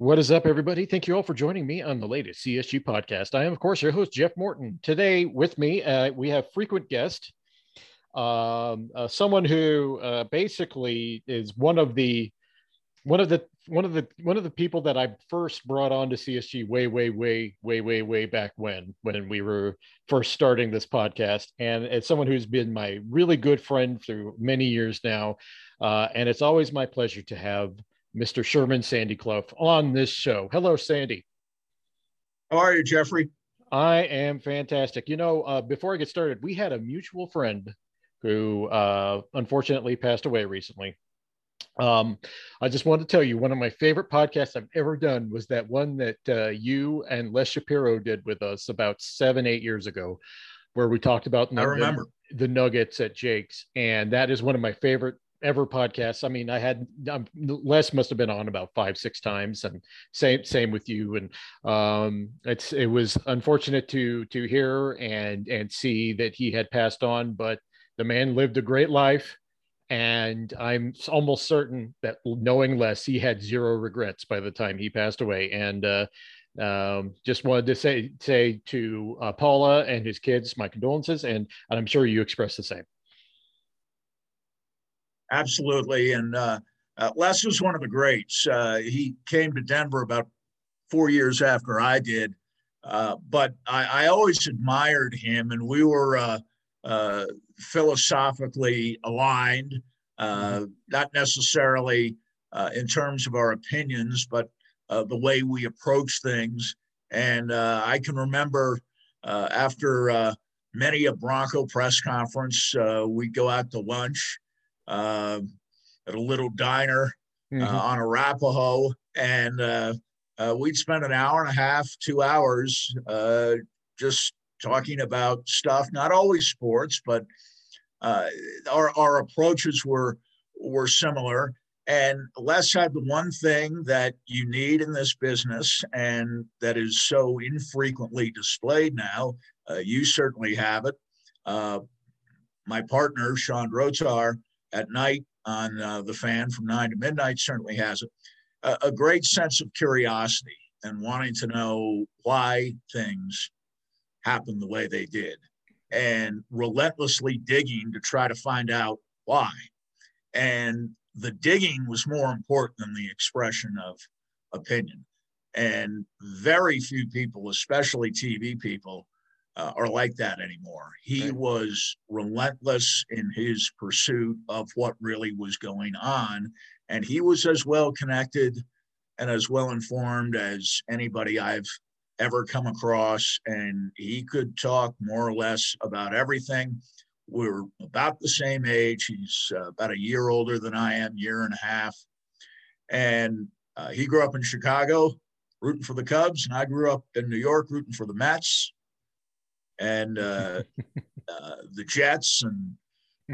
What is up, everybody? Thank you all for joining me on the latest CSG podcast. I am, of course, your host, Jeff Morton. Today, with me, uh, we have frequent guest, um, uh, someone who uh, basically is one of the one of the one of the one of the people that I first brought on to CSG way, way, way, way, way, way back when when we were first starting this podcast, and it's someone who's been my really good friend through many years now, uh, and it's always my pleasure to have Mr. Sherman Sandy Clough on this show. Hello, Sandy. How are you, Jeffrey? I am fantastic. You know, uh, before I get started, we had a mutual friend who uh, unfortunately passed away recently. Um, I just wanted to tell you one of my favorite podcasts I've ever done was that one that uh, you and Les Shapiro did with us about seven, eight years ago, where we talked about I remember. the, the Nuggets at Jake's, and that is one of my favorite ever podcasts. I mean, I had um, Les must have been on about five, six times, and same same with you. And um, it's it was unfortunate to to hear and and see that he had passed on, but the man lived a great life. And I'm almost certain that knowing Les, he had zero regrets by the time he passed away. And uh, um, just wanted to say say to uh, Paula and his kids my condolences, and, and I'm sure you express the same. Absolutely. And uh, uh, Les was one of the greats. Uh, he came to Denver about four years after I did. Uh, but I, I, always admired him, and we were uh, uh, philosophically aligned, mm-hmm. not necessarily in terms of our opinions, but the way we approach things. And I can remember after many a Bronco press conference, we'd go out to lunch uh, at a little diner uh, mm-hmm. uh, on Arapahoe, and uh, uh, we'd spend an hour and a half, two hours, uh, just talking about stuff. Not always sports, but our our approaches were were similar. And Les had the one thing that you need in this business, and that is so infrequently displayed now. you certainly have it. my partner, Sean Drotar, at night on uh, the fan from nine to midnight certainly has it. A, a great sense of curiosity and wanting to know why things happened the way they did and relentlessly digging to try to find out why. And the digging was more important than the expression of opinion. And very few people, especially TV people, uh, are like that anymore. He right. was relentless in his pursuit of what really was going on. And he was as well connected and as well informed as anybody I've ever come across. And he could talk more or less about everything. We're about the same age. He's uh, about a year older than I am, year and a half. And uh, he grew up in Chicago, rooting for the Cubs, and I grew up in New York, rooting for the Mets and uh, uh, the Jets and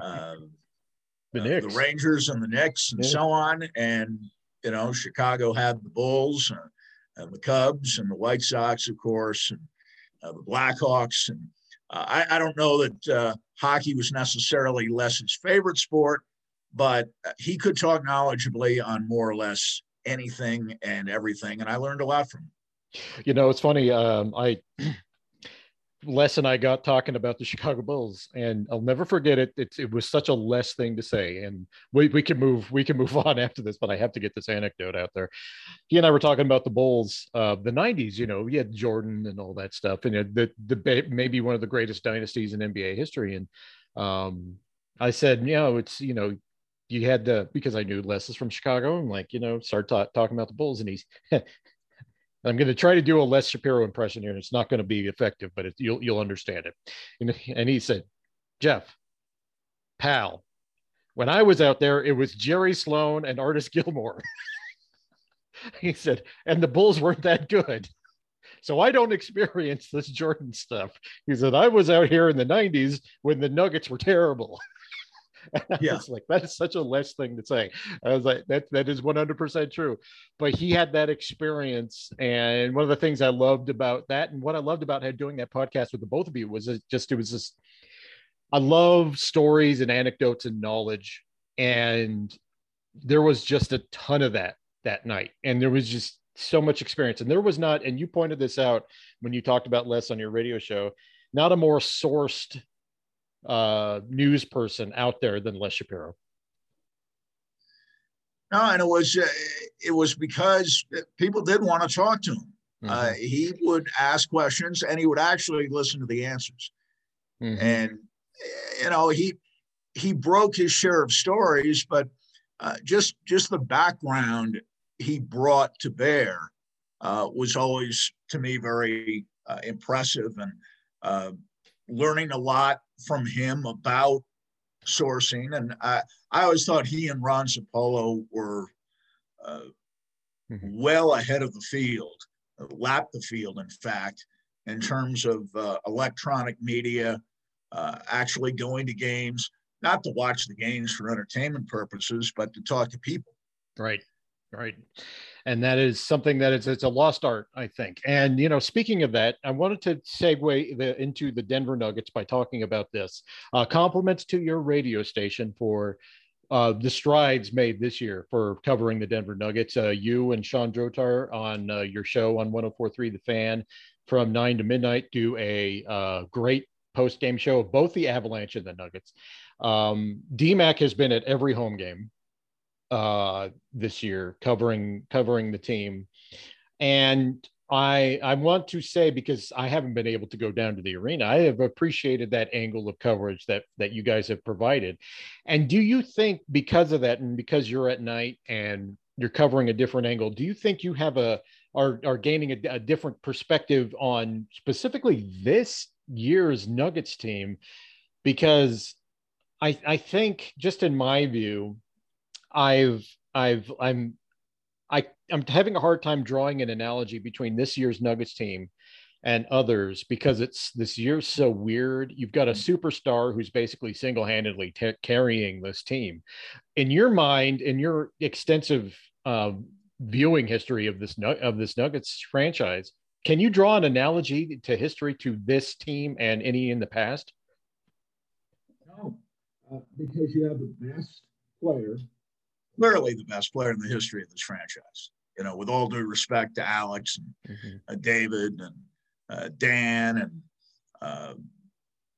uh, the, uh, the, Rangers and the Knicks and yeah. so on. And you know, Chicago had the Bulls and, and, the Cubs and the White Sox, of course, and uh, the Blackhawks. And uh, I, I, don't know that hockey was necessarily Les's his favorite sport, but he could talk knowledgeably on more or less anything and everything, and I learned a lot from him. You know, it's funny. Um, I Les and I got talking about the Chicago Bulls, and I'll never forget it. It, it was such a Les thing to say, and we, we can move we can move on after this, but I have to get this anecdote out there. He and I were talking about the Bulls, uh, the '90s. You know, he had Jordan and all that stuff, and the the maybe one of the greatest dynasties in NBA history. And um, I said, you know, it's you know, you had to because I knew Les is from Chicago. I'm like, you know, start ta- talking about the Bulls, and he's I'm going to try to do a Les Shapiro impression here, and it's not going to be effective, but it, you'll you'll understand it. And, and he said, "Jeff, pal, when I was out there, it was Jerry Sloan and Artis Gilmore." he said, "And the Bulls weren't that good." So I don't experience this Jordan stuff. He said, I was out here in the 90s when the Nuggets were terrible. yeah. like, that is such a Les thing to say. I was like, that that is 100% true. But he had that experience. And one of the things I loved about that, and what I loved about doing that podcast with the both of you was it just, it was just, I love stories and anecdotes and knowledge. And there was just a ton of that that night. And there was just, so much experience. And there was not, and you pointed this out when you talked about Les on your radio show, not a more sourced uh, news person out there than Les Shapiro. No, and it was uh, it was because people did want to talk to him. Uh, mm-hmm. Uh, he would ask questions, and he would actually listen to the answers. Mm-hmm. And you know, he he broke his share of stories, but uh, just just the background he brought to bear uh, was always to me very uh, impressive and uh, learning a lot from him about sourcing. And I, I always thought he and Ron Zappolo were uh, mm-hmm. well ahead of the field, lapped the field, in fact, in terms of uh, electronic media, uh, actually going to games, not to watch the games for entertainment purposes, but to talk to people. Right, right and that is something that is it's a lost art, I think. And you know, speaking of that, I wanted to segue the, into the Denver Nuggets by talking about this. Uh, compliments to your radio station for uh, the strides made this year for covering the Denver Nuggets. Uh, you and Sean Drotar on uh, your show on 104.3 The Fan from nine to midnight do a uh, great post game show of both the Avalanche and the Nuggets. Um, DMAC has been at every home game uh, this year, covering covering the team, and I I want to say because I haven't been able to go down to the arena, I have appreciated that angle of coverage that that you guys have provided. And do you think because of that, and because you're at night and you're covering a different angle, do you think you have a are are gaining a, a different perspective on specifically this year's Nuggets team? Because I I think just in my view, I've I've I'm I I'm having a hard time drawing an analogy between this year's Nuggets team and others because it's this year's so weird. You've got a mm-hmm. superstar who's basically single-handedly t- carrying this team. In your mind, in your extensive uh, viewing history of this of this Nuggets franchise, can you draw an analogy to history to this team and any in the past? No, uh, because you have the best player clearly the best player in the history of this franchise. You know, with all due respect to Alex and mm-hmm. uh, David and uh, Dan and uh,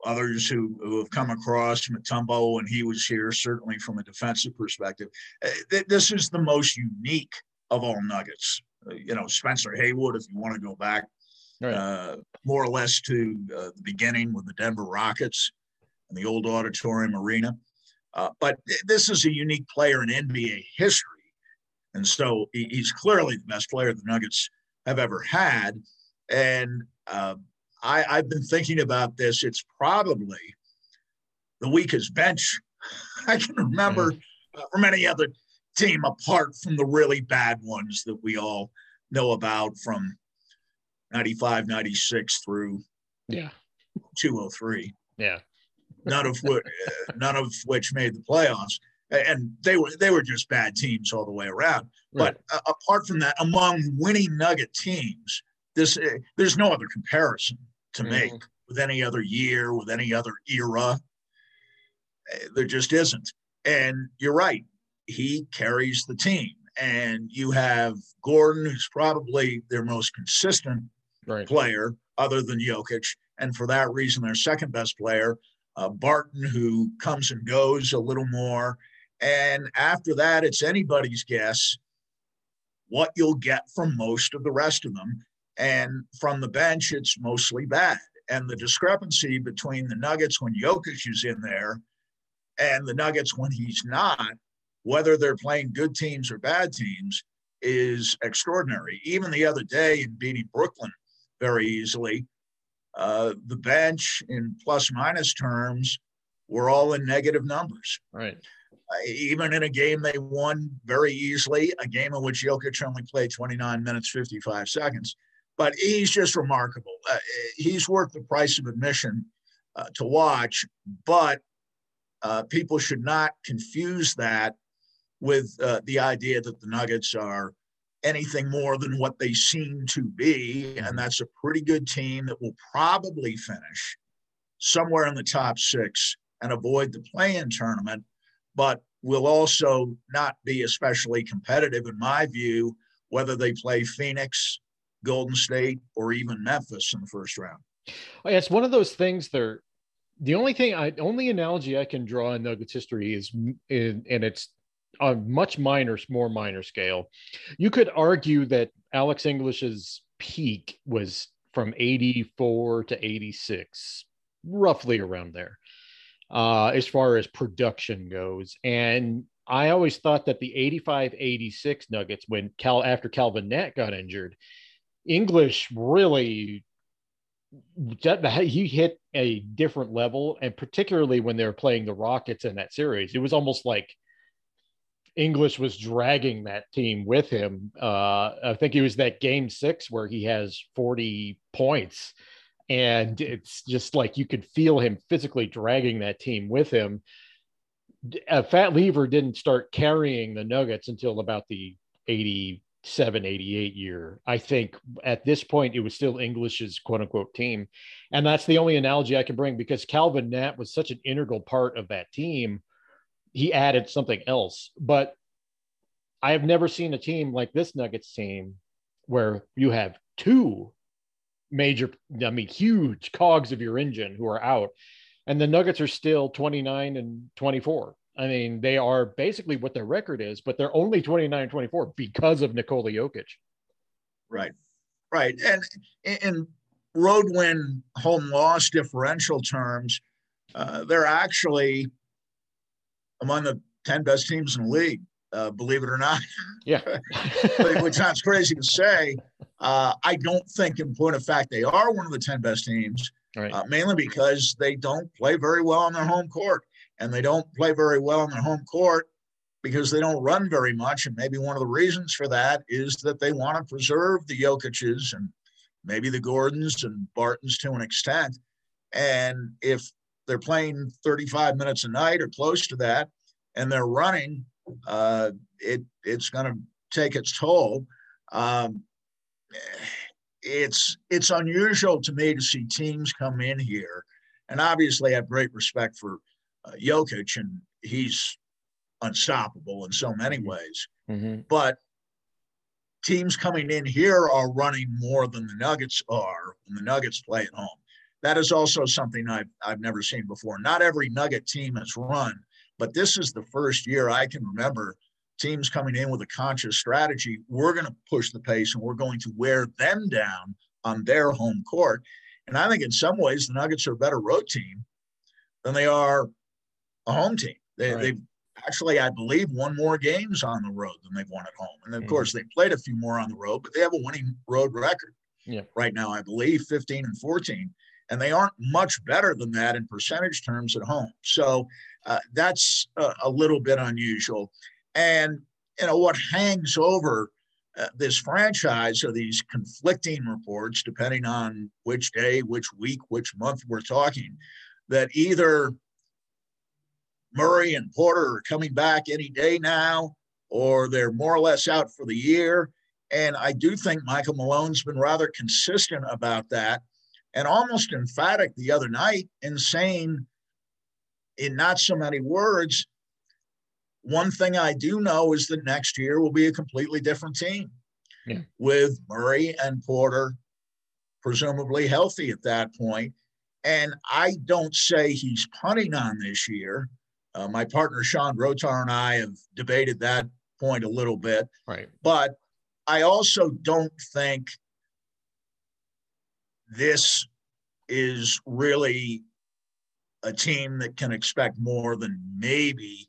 others who, who have come across Mutombo when he was here, certainly from a defensive perspective. Uh, th- this is the most unique of all Nuggets. Uh, you know, Spencer Haywood, if you want to go back right. Uh, more or less to the beginning with the Denver Rockets and the old auditorium arena. Uh, but this is a unique player in NBA history. And so he's clearly the best player the Nuggets have ever had. And uh, I, I've been thinking about this. It's probably the weakest bench I can remember uh, from any other team apart from the really bad ones that we all know about from 95, 96 through yeah 203. Yeah none of which none of which made the playoffs, and they were they were just bad teams all the way around. Right. But uh, apart from that, among winning Nugget teams, this uh, there's no other comparison to mm-hmm. make with any other year, with any other era. There just isn't. And you're right, he carries the team. And you have Gordon, who's probably their most consistent right. player, other than Jokic, and for that reason, their second best player uh, Barton, who comes and goes a little more. And after that, it's anybody's guess what you'll get from most of the rest of them. And from the bench, it's mostly bad. And the discrepancy between the Nuggets when Jokic is in there and the Nuggets when he's not, whether they're playing good teams or bad teams, is extraordinary. Even the other day in beating Brooklyn very easily, uh, the bench in plus minus terms were all in negative numbers. Right. Uh, even in a game they won very easily, a game in which Jokic only played 29 minutes, 55 seconds. But he's just remarkable. Uh, he's worth the price of admission uh, to watch, but uh, people should not confuse that with the idea that the Nuggets are anything more than what they seem to be. And mm-hmm. that's a pretty good team that will probably finish somewhere in the top six and avoid the play in tournament, but will also not be especially competitive, in my view, whether they play Phoenix, Golden State, or even Memphis in the first round. It's one of those things. There, the only thing I, only analogy I can draw in Nuggets history is, and it's on much minor, more minor scale. You could argue that Alex English's peak was from 84 to 86, roughly around there, uh, as far as production goes. And I always thought that the 85 86 Nuggets, when Cal after Calvin Natt got injured, English really he hit a different level, and particularly when they were playing the Rockets in that series, it was almost like English was dragging that team with him. Uh, I think it was that game six where he has 40 points. And it's just like you could feel him physically dragging that team with him. Uh, Fat Lever didn't start carrying the Nuggets until about the 87, 88 year. I think at this point it was still English's quote unquote team. And that's the only analogy I can bring because Calvin Natt was such an integral part of that team he added something else. But I have never seen a team like this Nuggets team where you have two major, I mean, huge cogs of your engine who are out, and the Nuggets are still 29 and 24. I mean, they are basically what their record is, but they're only 29 24 because of Nikola Jokic. Right. Right. And in road win home loss differential terms, uh, they're actually among the 10 best teams in the league, uh, believe it or not. Yeah. Which sounds crazy to say. Uh, I don't think, in point of fact, they are one of the 10 best teams, right. uh, mainly because they don't play very well on their home court. And they don't play very well on their home court because they don't run very much. And maybe one of the reasons for that is that they want to preserve the Jokic's and maybe the Gordons and Bartons to an extent. And if they're playing 35 minutes a night or close to that, and they're running, uh, it it's going to take its toll. Um, it's it's unusual to me to see teams come in here, and obviously I have great respect for uh, Jokic, and he's unstoppable in so many ways. Mm-hmm. But teams coming in here are running more than the Nuggets are when the Nuggets play at home that is also something I've, I've never seen before. Not every Nugget team has run, but this is the first year I can remember teams coming in with a conscious strategy. We're going to push the pace and we're going to wear them down on their home court. And I think in some ways the Nuggets are a better road team than they are a home team. They, right. They've actually, I believe, won more games on the road than they've won at home. And of mm-hmm. course, they played a few more on the road, but they have a winning road record yeah. right now, I believe, 15 and 14 and they aren't much better than that in percentage terms at home. So uh, that's a, a, little bit unusual. And you know what hangs over uh, this franchise are these conflicting reports, depending on which day, which week, which month we're talking, that either Murray and Porter are coming back any day now, or they're more or less out for the year. And I do think Michael Malone's been rather consistent about that and almost emphatic the other night in saying, in not so many words, one thing I do know is that next year will be a completely different team yeah. with Murray and Porter presumably healthy at that point. And I don't say he's punting on this year. Uh, my partner Sean Drotar and I have debated that point a little bit. Right. But I also don't think this is really a team that can expect more than maybe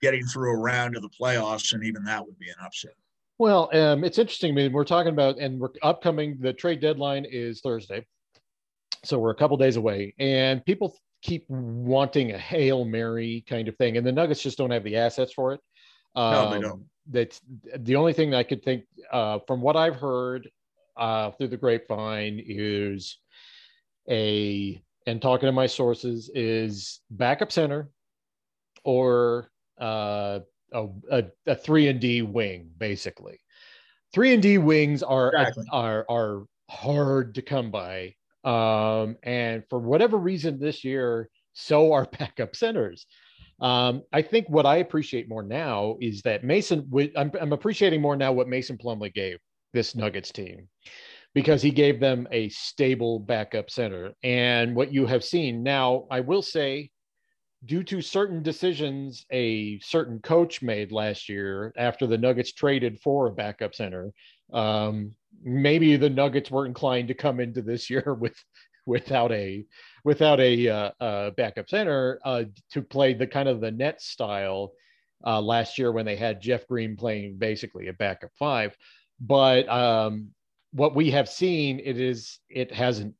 getting through a round of the playoffs, and even that would be an upset. Well, um, it's interesting. I mean, we're talking about, and we're upcoming. The trade deadline is Thursday, so we're a couple days away, and people keep wanting a hail mary kind of thing, and the Nuggets just don't have the assets for it. Um, no, they um, don't. That's the only thing that I could think uh, from what I've heard uh, through the grapevine is a and talking to my sources is backup center or uh, a, a, a, three and D wing, basically. Three and D wings are exactly. are are hard to come by, um, and for whatever reason this year, so are backup centers. Um, I think what I appreciate more now is that Mason. I'm, I'm appreciating more now what Mason Plumlee gave this Nuggets team because he gave them a stable backup center. And what you have seen now, I will say, due to certain decisions a certain coach made last year after the Nuggets traded for a backup center, um, maybe the Nuggets were inclined to come into this year with without a without a uh, uh, backup center uh, to play the kind of the net style uh, last year when they had Jeff Green playing basically a backup five. But um, what we have seen, it is it hasn't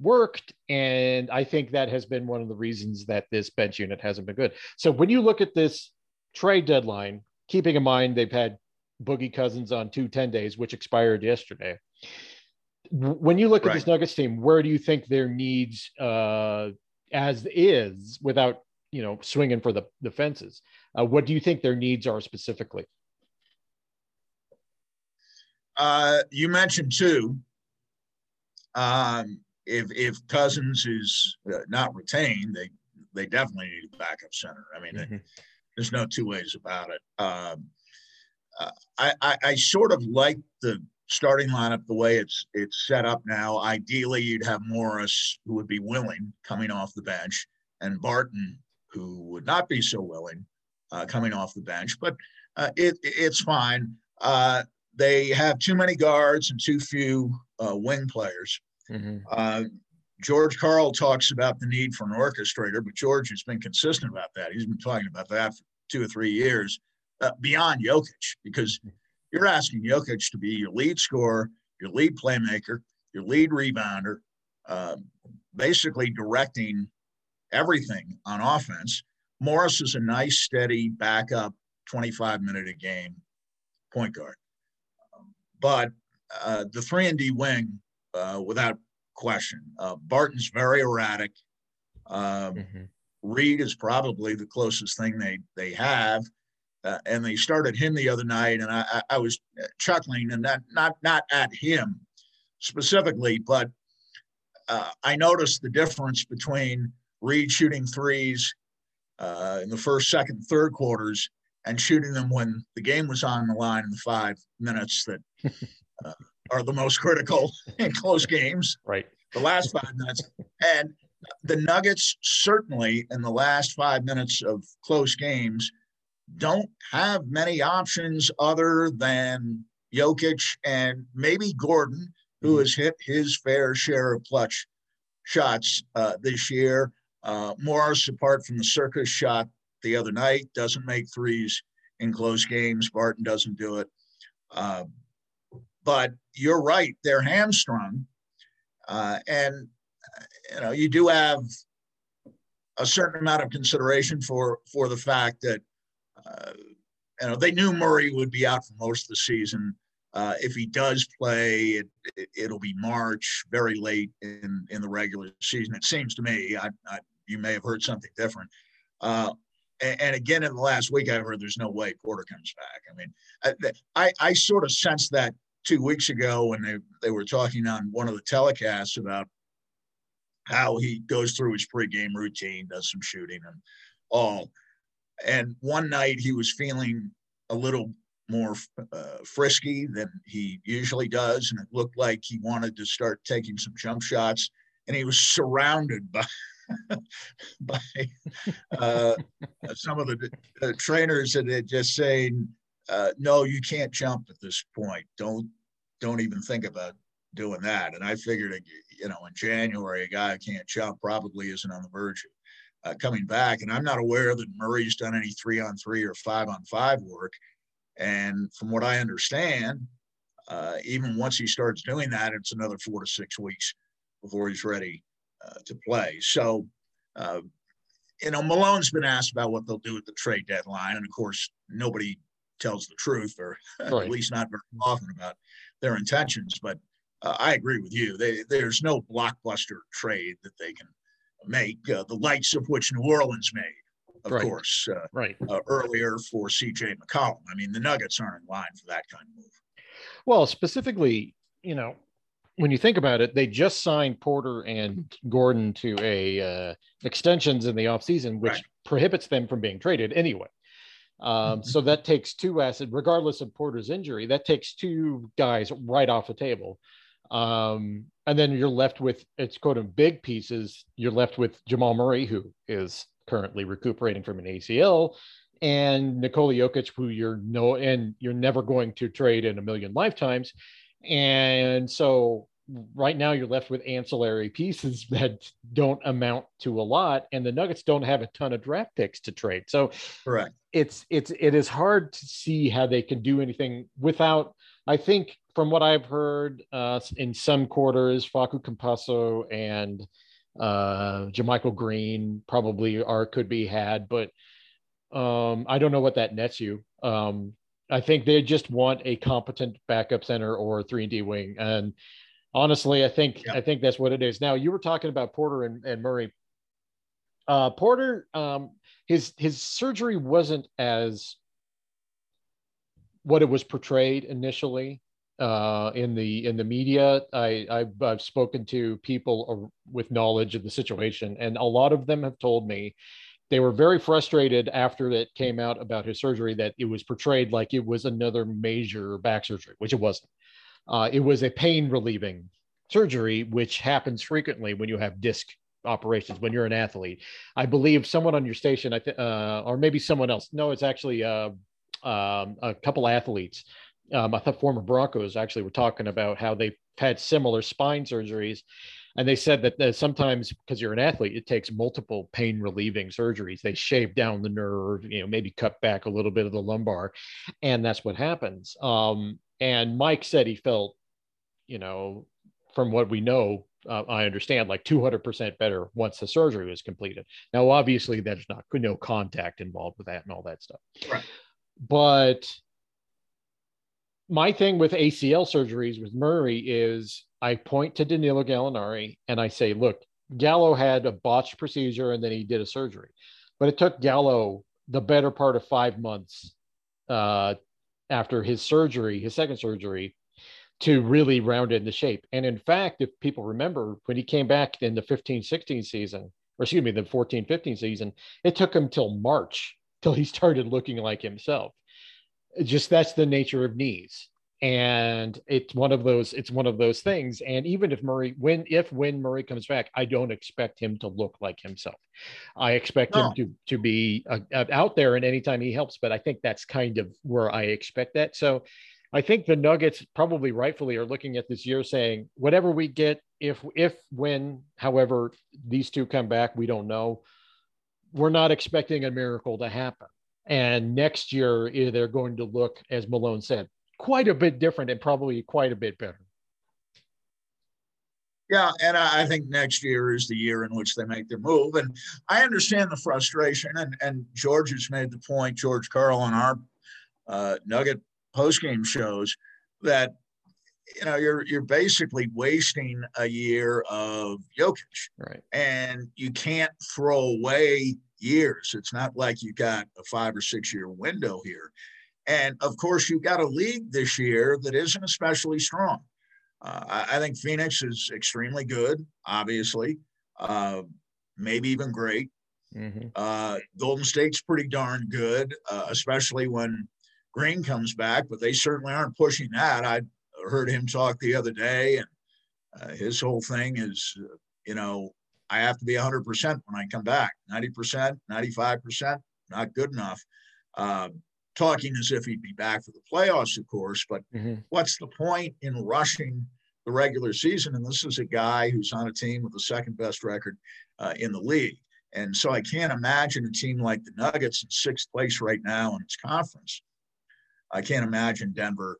worked, and I think that has been one of the reasons that this bench unit hasn't been good. So when you look at this trade deadline, keeping in mind they've had Boogie Cousins on two 10 days, which expired yesterday when you look right. at this Nuggets team, where do you think their needs, uh, as is, without you know swinging for the, the fences, uh, what do you think their needs are specifically? Uh, you mentioned too, Um, if if Cousins is uh, not retained, they they definitely need a backup center. I mean, mm-hmm. there's no two ways about it. Um, uh, I, I, I sort of like the starting lineup the way it's it's set up now. Ideally, you'd have Morris, who would be willing, coming off the bench, and Barton, who would not be so willing, uh, coming off the bench. But uh, it it's fine. Uh, they have too many guards and too few uh, wing players. Mm-hmm. Uh, George Karl talks about the need for an orchestrator, but George has been consistent about that. He's been talking about that for two or three years uh, beyond Jokic because you're asking Jokic to be your lead scorer, your lead playmaker, your lead rebounder, uh, basically directing everything on offense. Morris is a nice, steady backup, 25 minute a game point guard. But uh, the three and D wing, uh, without question, uh, Barton's very erratic. Um, mm-hmm. Reed is probably the closest thing they they have uh, and they started him the other night, and I, I was chuckling, and that not not at him specifically, but uh, I noticed the difference between Reed shooting threes uh, in the first, second, third quarters, and shooting them when the game was on the line in the five minutes that uh, are the most critical in close games. Right. The last five minutes, and the Nuggets certainly in the last five minutes of close games don't have many options other than Jokic and maybe Gordon, who mm-hmm. has hit his fair share of clutch shots uh, this year. Uh, Morris, apart from the circus shot the other night, doesn't make threes in close games. Barton doesn't do it. Uh, but you're right, they're hamstrung. Uh, and, you know, you do have a certain amount of consideration for for the fact that uh, you know, they knew Murray would be out for most of the season. Uh, if he does play, it, will it, be March, very late in, in the regular season. It seems to me. I, I you may have heard something different. Uh, and, and, again, in the last week, I heard there's no way Porter comes back. I mean, I, I, I sort of sensed that two weeks ago when they, they were talking on one of the telecasts about how he goes through his pregame routine, does some shooting and all. And one night he was feeling a little more uh, frisky than he usually does. And it looked like he wanted to start taking some jump shots. And he was surrounded by, by uh, some of the uh, trainers that had just saying, uh, no, you can't jump at this point. Don't, don't even think about doing that. And I figured, you know, in January, a guy who can't jump probably isn't on the verge of uh, coming back. And I'm not aware that Murray's done any three on three or five on five work. And from what I understand, uh, even once he starts doing that, it's another four to six weeks before he's ready uh, to play. So, uh, you know, Malone's been asked about what they'll do at the trade deadline. And of course, nobody tells the truth, or right. at least not very often, about their intentions. But uh, I agree with you. They, there's no blockbuster trade that they can make, uh, the likes of which New Orleans made, of right. course, uh, right uh, earlier for C.J. McCollum. I mean, the Nuggets aren't in line for that kind of move. Well, specifically, you know, when you think about it, they just signed Porter and Gordon to a uh, extensions in the offseason, which right. prohibits them from being traded anyway. Um, mm-hmm. so that takes two assets, regardless of Porter's injury, that takes two guys right off the table. Um, and then you're left with it's quote unquote big pieces. You're left with Jamal Murray, who is currently recuperating from an ACL, and Nikola Jokic, who you're no and you're never going to trade in a million lifetimes. And so right now you're left with ancillary pieces that don't amount to a lot and the nuggets don't have a ton of draft picks to trade. So correct. it's it's it is hard to see how they can do anything without i think from what i've heard uh, in some quarters Facu Campazzo and uh JaMychal Green probably are could be had but um i don't know what that nets you. Um I think they just want a competent backup center or three and D wing, and honestly, I think yeah. I think that's what it is. Now you were talking about Porter and, and Murray. Uh, Porter, um, his his surgery wasn't as what it was portrayed initially uh, in the in the media. I I've, I've spoken to people with knowledge of the situation, and a lot of them have told me they were very frustrated after it came out about his surgery that it was portrayed like it was another major back surgery, which it wasn't. Uh, it was a pain relieving surgery, which happens frequently when you have disc operations when you're an athlete. I believe someone on your station, I think, uh, or maybe someone else. No, it's actually uh, um, a couple athletes. Um, I thought former Broncos actually were talking about how they've had similar spine surgeries. And they said that sometimes because you're an athlete, it takes multiple pain relieving surgeries. They shave down the nerve, you know, maybe cut back a little bit of the lumbar, and that's what happens. Um, and Mike said he felt, you know, from what we know, uh, I understand like 200% better once the surgery was completed. Now, obviously, there's not no contact involved with that and all that stuff. Right. But my thing with ACL surgeries with Murray is I point to Danilo Gallinari and I say, look, Gallo had a botched procedure and then he did a surgery, but it took Gallo the better part of five months uh, after his surgery, his second surgery, to really round it into shape. And in fact, if people remember, when he came back in the 15 16 season, or excuse me, the 14 15 season, it took him till March till he started looking like himself. just that's the nature of knees. And it's one of those, it's one of those things. And even if Murray, when, if, when Murray comes back, I don't expect him to look like himself. I expect no. him to, to be uh, out there and anytime he helps, but I think that's kind of where I expect that. So I think the Nuggets probably rightfully are looking at this year saying, whatever we get, if, if, when, however, these two come back, we don't know. We're not expecting a miracle to happen. And next year, eh, they're going to look, as Malone said, quite a bit different and probably quite a bit better. Yeah, and I think next year is the year in which they make their move. And I understand the frustration. And, and George has made the point, George Karl on our uh, Nugget post game shows that you know you're you're basically wasting a year of Jokic, right? And you can't throw away years. It's not like you got a five or six year window here. And of course, you've got a league this year that isn't especially strong. Uh, I, think Phoenix is extremely good, obviously, uh, maybe even great. Mm-hmm. Uh, Golden State's pretty darn good, uh, especially when Green comes back, but they certainly aren't pushing that. I heard him talk the other day, and uh, his whole thing is, you know, I have to be 100% when I come back. 90%, 95%, not good enough. Talking as if he'd be back for the playoffs, of course, but mm-hmm. what's the point in rushing the regular season? And this is a guy who's on a team with the second best record uh, in the league. And so I can't imagine a team like the Nuggets in sixth place right now in its conference I can't imagine Denver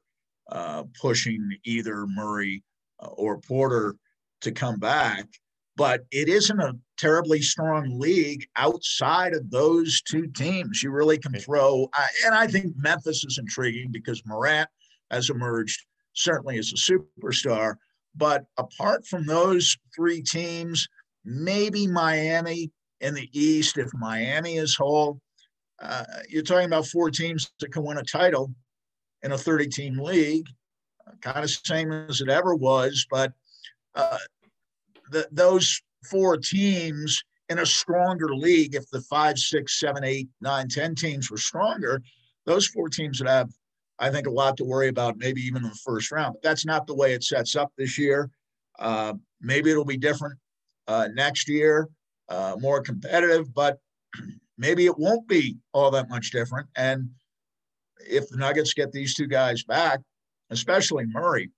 uh, pushing either Murray uh, or Porter to come back. But it isn't a terribly strong league outside of those two teams. You really can throw, and I think Memphis is intriguing because Morant has emerged certainly as a superstar. But apart from those three teams, maybe Miami in the East, if Miami is whole, uh, you're talking about four teams that can win a title in a 30 team league, kind of same as it ever was. But uh, the, those four teams in a stronger league, if the five, six, seven, eight, nine, ten teams were stronger, those four teams would have, I think, a lot to worry about, maybe even in the first round. But that's not the way it sets up this year. Uh, maybe it'll be different uh, next year, uh, more competitive, but maybe it won't be all that much different. And if the Nuggets get these two guys back, especially Murray,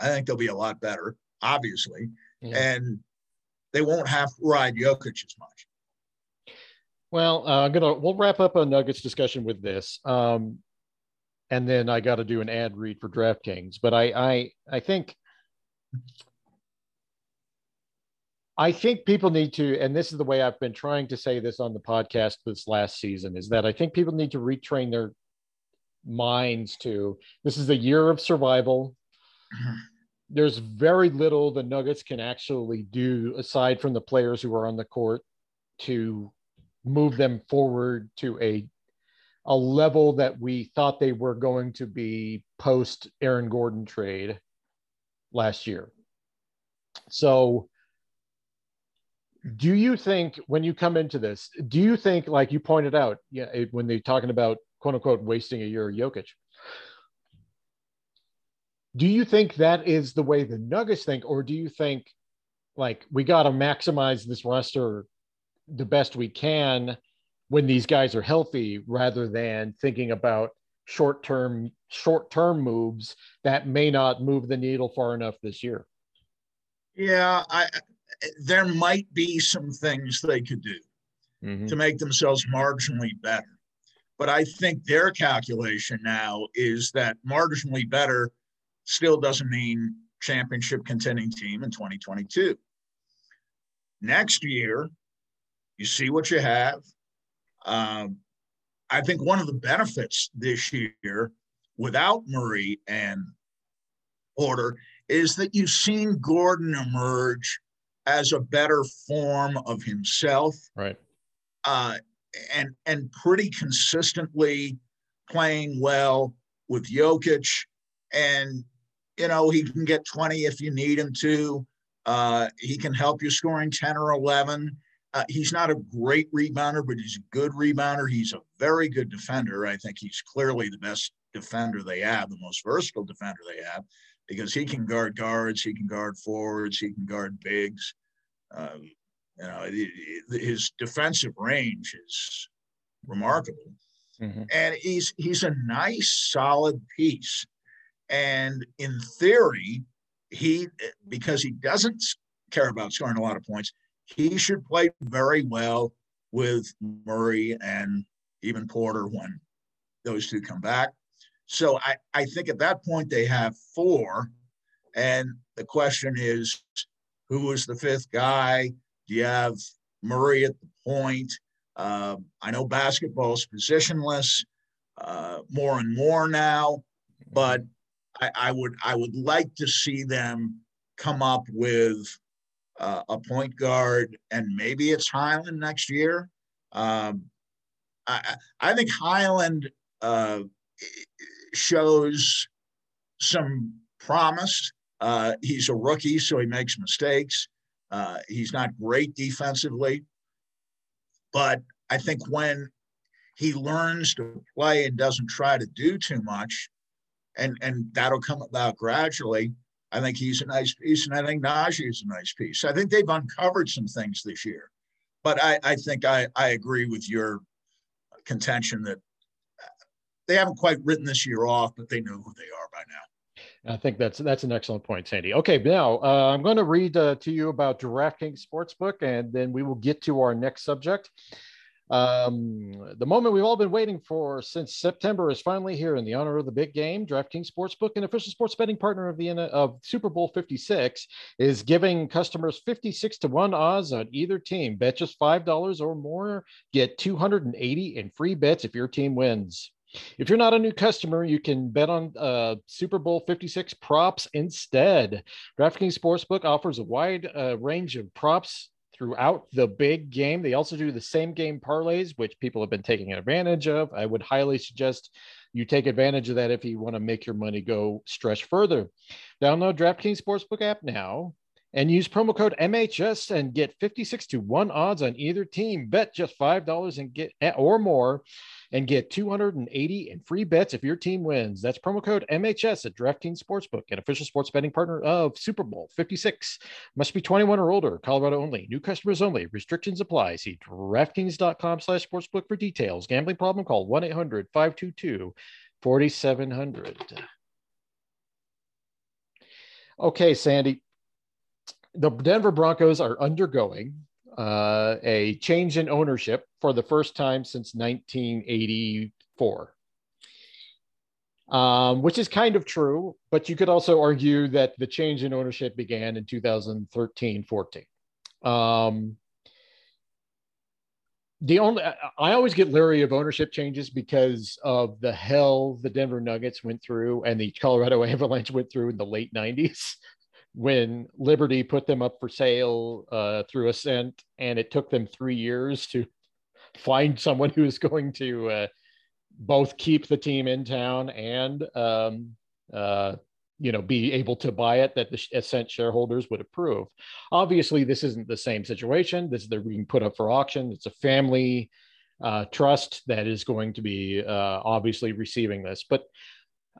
I think they'll be a lot better, obviously. Yeah. And they won't have to ride Jokic as much. Well, uh, I'm gonna we'll wrap up a Nuggets discussion with this, um, and then I got to do an ad read for DraftKings. But I I I think I think people need to, and this is the way I've been trying to say this on the podcast this last season, is that I think people need to retrain their minds to this is a year of survival. There's very little the Nuggets can actually do aside from the players who are on the court to move them forward to a a level that we thought they were going to be post Aaron Gordon trade last year. So do you think when you come into this, do you think like you pointed out, yeah, when they're talking about quote unquote wasting a year Jokic, do you think that is the way the Nuggets think, or do you think like we got to maximize this roster the best we can when these guys are healthy, rather than thinking about short term short term moves that may not move the needle far enough this year? Yeah, I there might be some things they could do mm-hmm. to make themselves marginally better. But I think their calculation now is that marginally better still doesn't mean championship contending team in 2022. Next year, you see what you have. Um, I think one of the benefits this year without Murray and Porter is that you've seen Gordon emerge as a better form of himself. Right. Uh, and and pretty consistently playing well with Jokic and you know, he can get 20 if you need him to. Uh, he can help you scoring 10 or 11. Uh, he's not a great rebounder, but he's a good rebounder. He's a very good defender. I think he's clearly the best defender they have, the most versatile defender they have, because he can guard guards, he can guard forwards, he can guard bigs. Uh, you know, his defensive range is remarkable, mm-hmm. and he's he's a nice, solid piece. And in theory, he, because he doesn't care about scoring a lot of points, he should play very well with Murray and even Porter when those two come back. So I, I think at that point they have four. And the question is who is the fifth guy? Do you have Murray at the point? Uh, I know basketball is positionless uh, more and more now, but I, I would I would like to see them come up with uh, a point guard, and maybe it's Hyland next year. Um, I, I think Hyland uh, shows some promise. Uh, he's a rookie, so he makes mistakes. Uh, he's not great defensively, but I think when he learns to play and doesn't try to do too much, and and that'll come about gradually. I think he's a nice piece, and I think Nnaji is a nice piece. I think they've uncovered some things this year, but I, I think I, I agree with your contention that they haven't quite written this year off, but they know who they are by now. I think that's that's an excellent point, Sandy. Okay, now uh, I'm going to read uh, to you about DraftKings Sportsbook, and then we will get to our next subject. Um, the moment we've all been waiting for since September is finally here in the honor of the big game. DraftKings Sportsbook, an official sports betting partner of the of Super Bowl 56, is giving customers 56 to 1 odds on either team. Bet just $5 or more, get 280 in free bets if your team wins. If you're not a new customer, you can bet on uh, Super Bowl 56 props instead. DraftKings Sportsbook offers a wide uh, range of props throughout the big game. They also do the same game parlays, which people have been taking advantage of. I would highly suggest you take advantage of that if you want to make your money go stretch further. Download DraftKings Sportsbook app now and use promo code MHS and get 56 to 1 odds on either team. Bet just $5 and get or more and get 280 in free bets if your team wins. That's promo code MHS at DraftKings Sportsbook, an official sports betting partner of Super Bowl 56. Must be 21 or older, Colorado only. New customers only. Restrictions apply. See DraftKings.com slash sportsbook for details. Gambling problem? Call 1-800-522-4700. Okay, Sandy. The Denver Broncos are undergoing uh, a change in ownership for the first time since 1984. Um, which is kind of true, but you could also argue that the change in ownership began in 2013 14. Um, the only I always get leery of ownership changes because of the hell the Denver Nuggets went through and the Colorado Avalanche went through in the late 90s when Liberty put them up for sale uh, through Ascent, and it took them three years to find someone who is going to uh, both keep the team in town and um, uh, you know be able to buy it that the Ascent shareholders would approve. Obviously, this isn't the same situation. This is they're being put up for auction. It's a family uh, trust that is going to be uh, obviously receiving this, but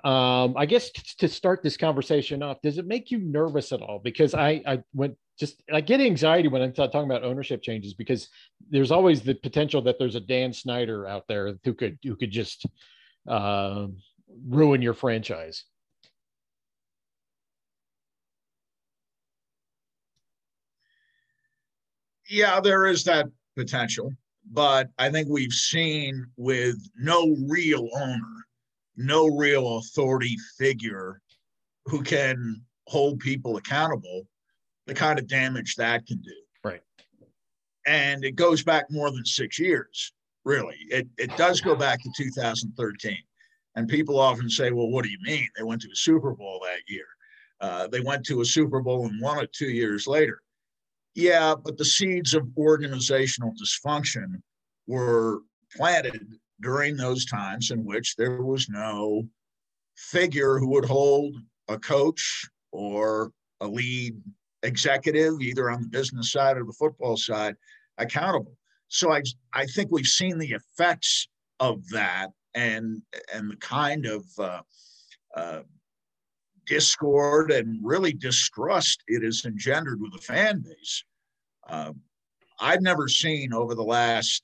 um, I guess t- to start this conversation off, does it make you nervous at all? Because I, I went just I get anxiety when I'm t- talking about ownership changes because there's always the potential that there's a Dan Snyder out there who could who could just uh, ruin your franchise. Yeah, there is that potential, but I think we've seen with no real owner no real authority figure who can hold people accountable, the kind of damage that can do. Right. And it goes back more than six years, really. It, it does go back to 2013. And people often say, well, what do you mean? They went to a Super Bowl that year. Uh, they went to a Super Bowl and won it two years later. Yeah, but the seeds of organizational dysfunction were planted during those times in which there was no figure who would hold a coach or a lead executive, either on the business side or the football side, accountable. So I, I think we've seen the effects of that and and the kind of uh, uh, discord and really distrust it has engendered with the fan base. Uh, I've never seen over the last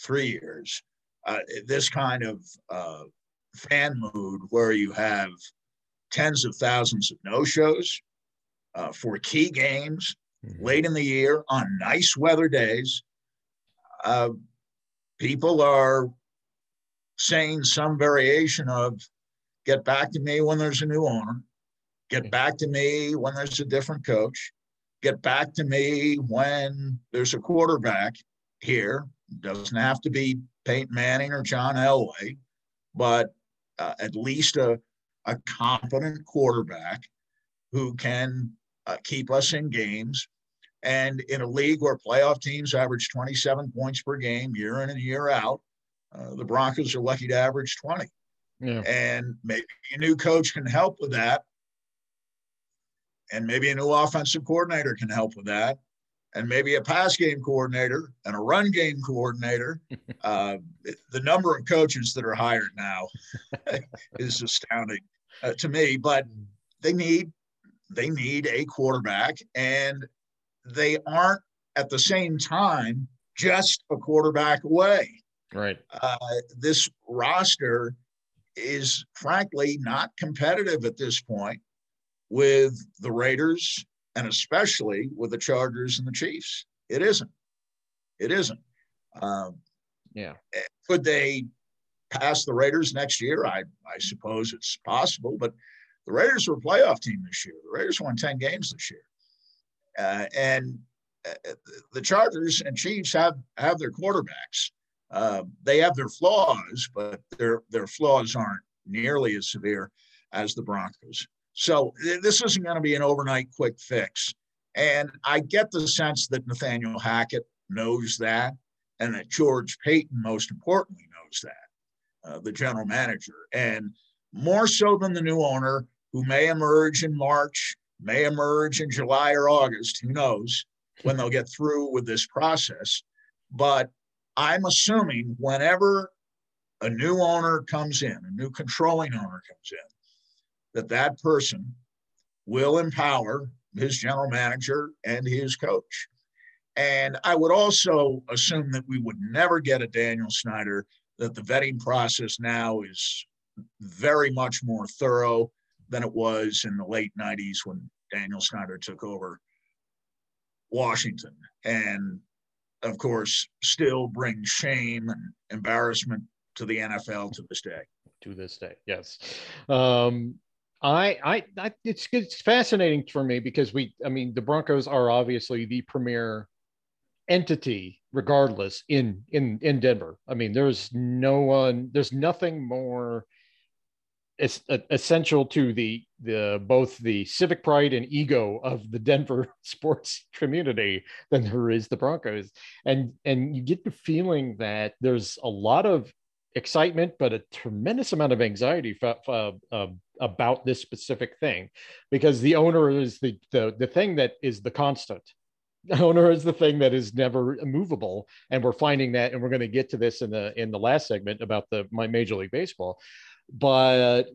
three years uh, this kind of uh, fan mood where you have tens of thousands of no shows uh, for key games mm-hmm. late in the year on nice weather days. Uh, people are saying some variation of get back to me when there's a new owner, get back to me when there's a different coach, get back to me when there's a quarterback here. Doesn't have to be Peyton Manning or John Elway, but uh, at least a, a competent quarterback who can uh, keep us in games. And in a league where playoff teams average 27 points per game year in and year out, uh, the Broncos are lucky to average 20. Yeah. And maybe a new coach can help with that. And maybe a new offensive coordinator can help with that and maybe a pass game coordinator and a run game coordinator. Uh, the number of coaches that are hired now is astounding uh, to me. But they need they need a quarterback, and they aren't at the same time just a quarterback away. Right. Uh, this roster is frankly not competitive at this point with the Raiders and especially with the Chargers and the Chiefs. It isn't. It isn't. Um, yeah. Could they pass the Raiders next year? I I suppose it's possible, but the Raiders were a playoff team this year. The Raiders won ten games this year, uh, and uh, the Chargers and Chiefs have have their quarterbacks. Uh, they have their flaws, but their their flaws aren't nearly as severe as the Broncos. So this isn't going to be an overnight quick fix. And I get the sense that Nathaniel Hackett knows that, and that George Paton, most importantly, knows that. uh, the general manager. And more so than the new owner, who may emerge in March, may emerge in July or August, who knows when they'll get through with this process. But I'm assuming whenever a new owner comes in, a new controlling owner comes in, that that person will empower his general manager and his coach. And I would also assume that we would never get a Daniel Snyder, that the vetting process now is very much more thorough than it was in the late 90s when Daniel Snyder took over Washington. And of course, still brings shame and embarrassment to the NFL to this day. To this day, yes. Um, I, I, I, it's it's fascinating for me because we, I mean, the Broncos are obviously the premier entity, regardless in in in Denver. I mean, there's no one, there's nothing more it's essential to the the both the civic pride and ego of the Denver sports community than there is the Broncos, and and you get the feeling that there's a lot of excitement, but a tremendous amount of anxiety uh, about this specific thing, because the owner is the, the the thing that is the constant. The owner is the thing that is never movable, and we're finding that, and we're going to get to this in the in the last segment about the my Major League Baseball. But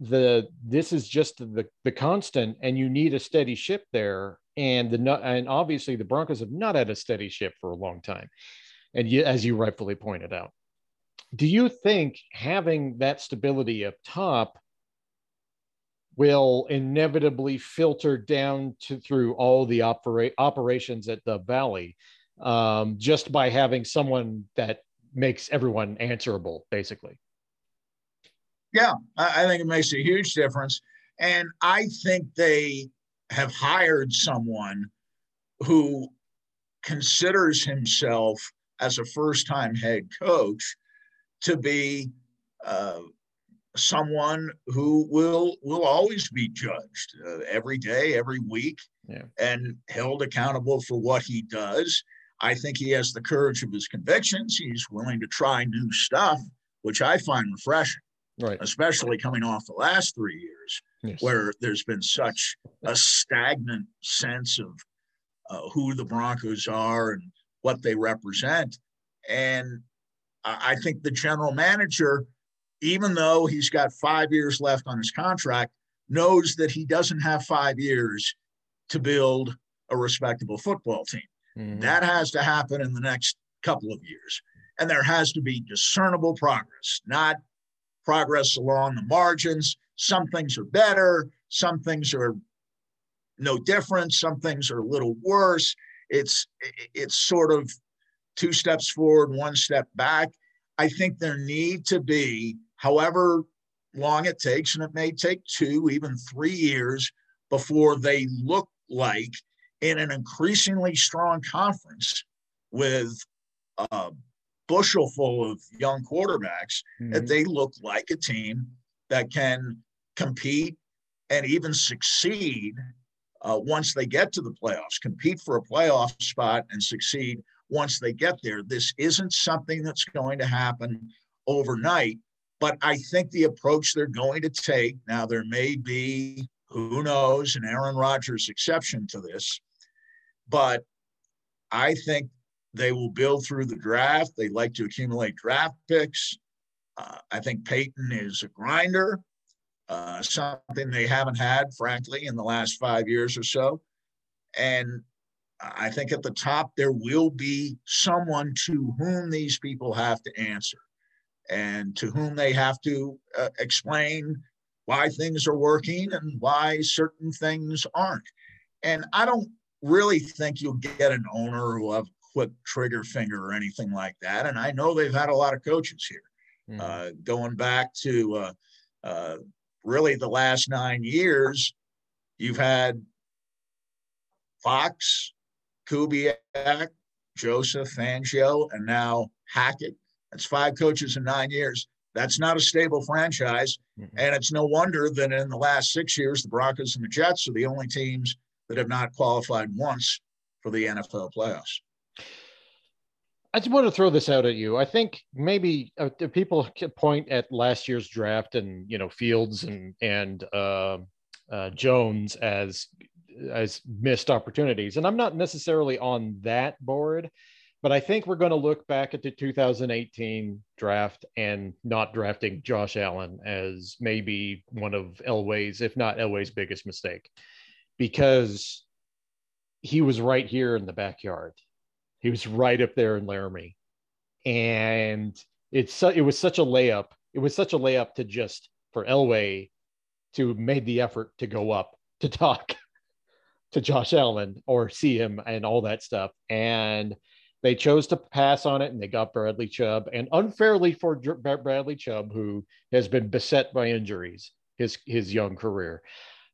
the this is just the the constant and you need a steady ship there and the and obviously the broncos have not had a steady ship for a long time. And you, as you rightfully pointed out do you think having that stability up top will inevitably filter down to through all the opera, operations at the valley um, just by having someone that makes everyone answerable basically yeah, I, think it makes a huge difference. And I think they have hired someone who considers himself as a first time head coach to be uh, someone who will will always be judged uh, every day every week yeah. and held accountable for what he does i think he has the courage of his convictions he's willing to try new stuff which i find refreshing right especially coming off the last three years yes. where there's been such a stagnant sense of uh, who the broncos are and what they represent and i think the general manager even though he's got five years left on his contract knows that he doesn't have five years to build a respectable football team mm-hmm. that has to happen in the next couple of years and there has to be discernible progress not progress along the margins. Some things are better, some things are no different, some things are a little worse. It's it's sort of two steps forward, one step back. I think there need to be, however long it takes, and it may take two, even three years before they look like in an increasingly strong conference with a bushel full of young quarterbacks mm-hmm. that they look like a team that can compete and even succeed uh, once they get to the playoffs, compete for a playoff spot and succeed once they get there. This isn't something that's going to happen overnight, but I think the approach they're going to take now, there may be, who knows, an Aaron Rodgers exception to this, but I think they will build through the draft. They like to accumulate draft picks. Uh, I think Paton is a grinder, uh, something they haven't had, frankly, in the last five years or so. And I think at the top, there will be someone to whom these people have to answer and to whom they have to uh, explain why things are working and why certain things aren't. And I don't really think you'll get an owner who have quick trigger finger or anything like that. And I know they've had a lot of coaches here, mm. uh, going back to uh, uh, really the last nine years. You've had Fox, Kubiak, Joseph, Fangio, and now Hackett. That's five coaches in nine years. That's not a stable franchise. Mm-hmm. And it's no wonder that in the last six years, the Broncos and the Jets are the only teams that have not qualified once for the NFL playoffs. I just want to throw this out at you. I think maybe uh, people can point at last year's draft and you know Fields and and uh, uh, Jones as as missed opportunities, and I'm not necessarily on that board, but I think we're going to look back at the 2018 draft and not drafting Josh Allen as maybe one of Elway's, if not Elway's, biggest mistake, because he was right here in the backyard. He was right up there in Laramie, and it's it was such a layup. It was such a layup to just for Elway to made the effort to go up to talk to Josh Allen or see him and all that stuff. And they chose to pass on it and they got Bradley Chubb and unfairly for Bradley Chubb, who has been beset by injuries his his young career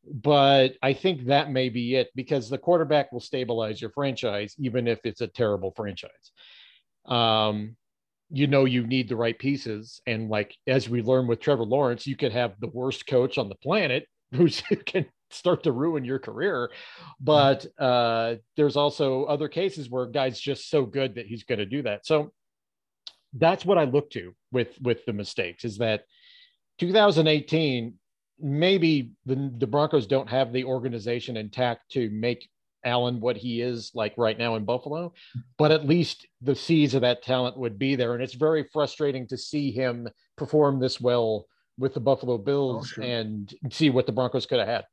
but I think that may be it because the quarterback will stabilize your franchise, even if it's a terrible franchise. Um, you know, you need the right pieces. And like, as we learned with Trevor Lawrence, you could have the worst coach on the planet who can start to ruin your career. But uh, there's also other cases where guy's just so good that he's going to do that. So that's what I look to with, with the mistakes is that 2018 maybe the, the Broncos don't have the organization intact to make Allen what he is like right now in Buffalo, but at least the seeds of that talent would be there. And it's very frustrating to see him perform this well with the Buffalo Bills oh, sure. and see what the Broncos could have had.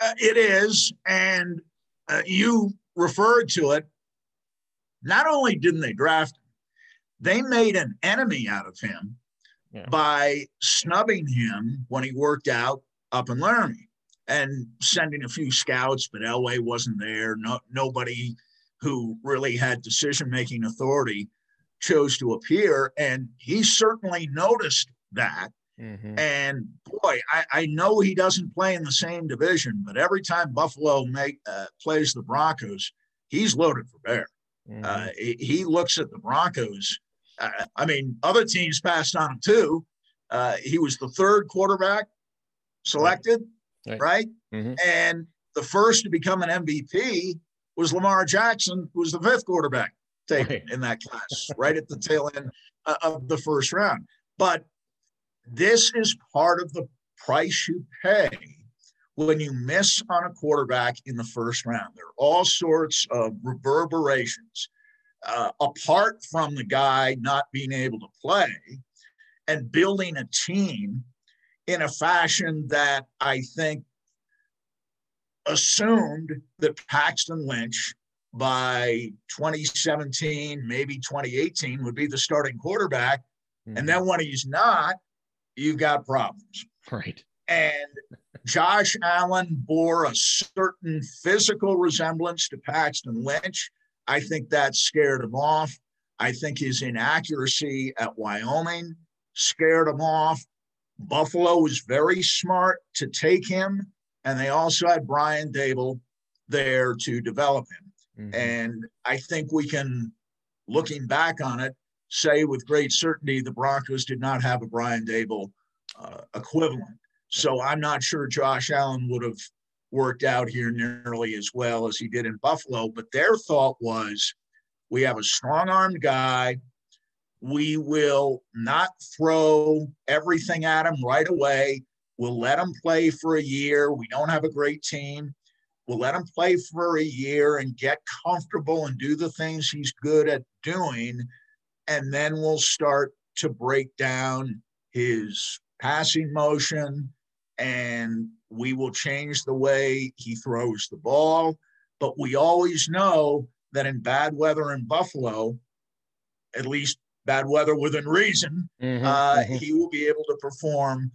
Uh, it is. And uh, you referred to it. Not only didn't they draft him, they made an enemy out of him yeah. by snubbing him when he worked out up in Laramie and sending a few scouts, but Elway wasn't there. No, nobody who really had decision making authority chose to appear. And he certainly noticed that. Mm-hmm. And boy, I, I, know he doesn't play in the same division, but every time Buffalo make, uh, plays the Broncos, he's loaded for bear. Mm-hmm. Uh, he, he looks at the Broncos I mean, other teams passed on him too. Uh, he was the third quarterback selected, right? right? Mm-hmm. And the first to become an MVP was Lamar Jackson, who was the fifth quarterback taken right. in that class, right at the tail end uh, of the first round. But this is part of the price you pay when you miss on a quarterback in the first round. There are all sorts of reverberations uh, apart from the guy not being able to play and building a team in a fashion that I think assumed that Paxton Lynch by 2017, maybe 2018 would be the starting quarterback. Mm-hmm. And then when he's not, you've got problems. Right. And Josh Allen bore a certain physical resemblance to Paxton Lynch. I think that scared him off. I think his inaccuracy at Wyoming scared him off. Buffalo was very smart to take him, and they also had Brian Daboll there to develop him. Mm-hmm. And I think we can, looking back on it, say with great certainty the Broncos did not have a Brian Daboll uh, equivalent. So I'm not sure Josh Allen would have worked out here nearly as well as he did in Buffalo. But their thought was we have a strong armed guy. We will not throw everything at him right away. We'll let him play for a year. We don't have a great team. We'll let him play for a year and get comfortable and do the things he's good at doing. And then we'll start to break down his passing motion and we will change the way he throws the ball. But we always know that in bad weather in Buffalo, at least bad weather within reason, mm-hmm, uh, mm-hmm. he will be able to perform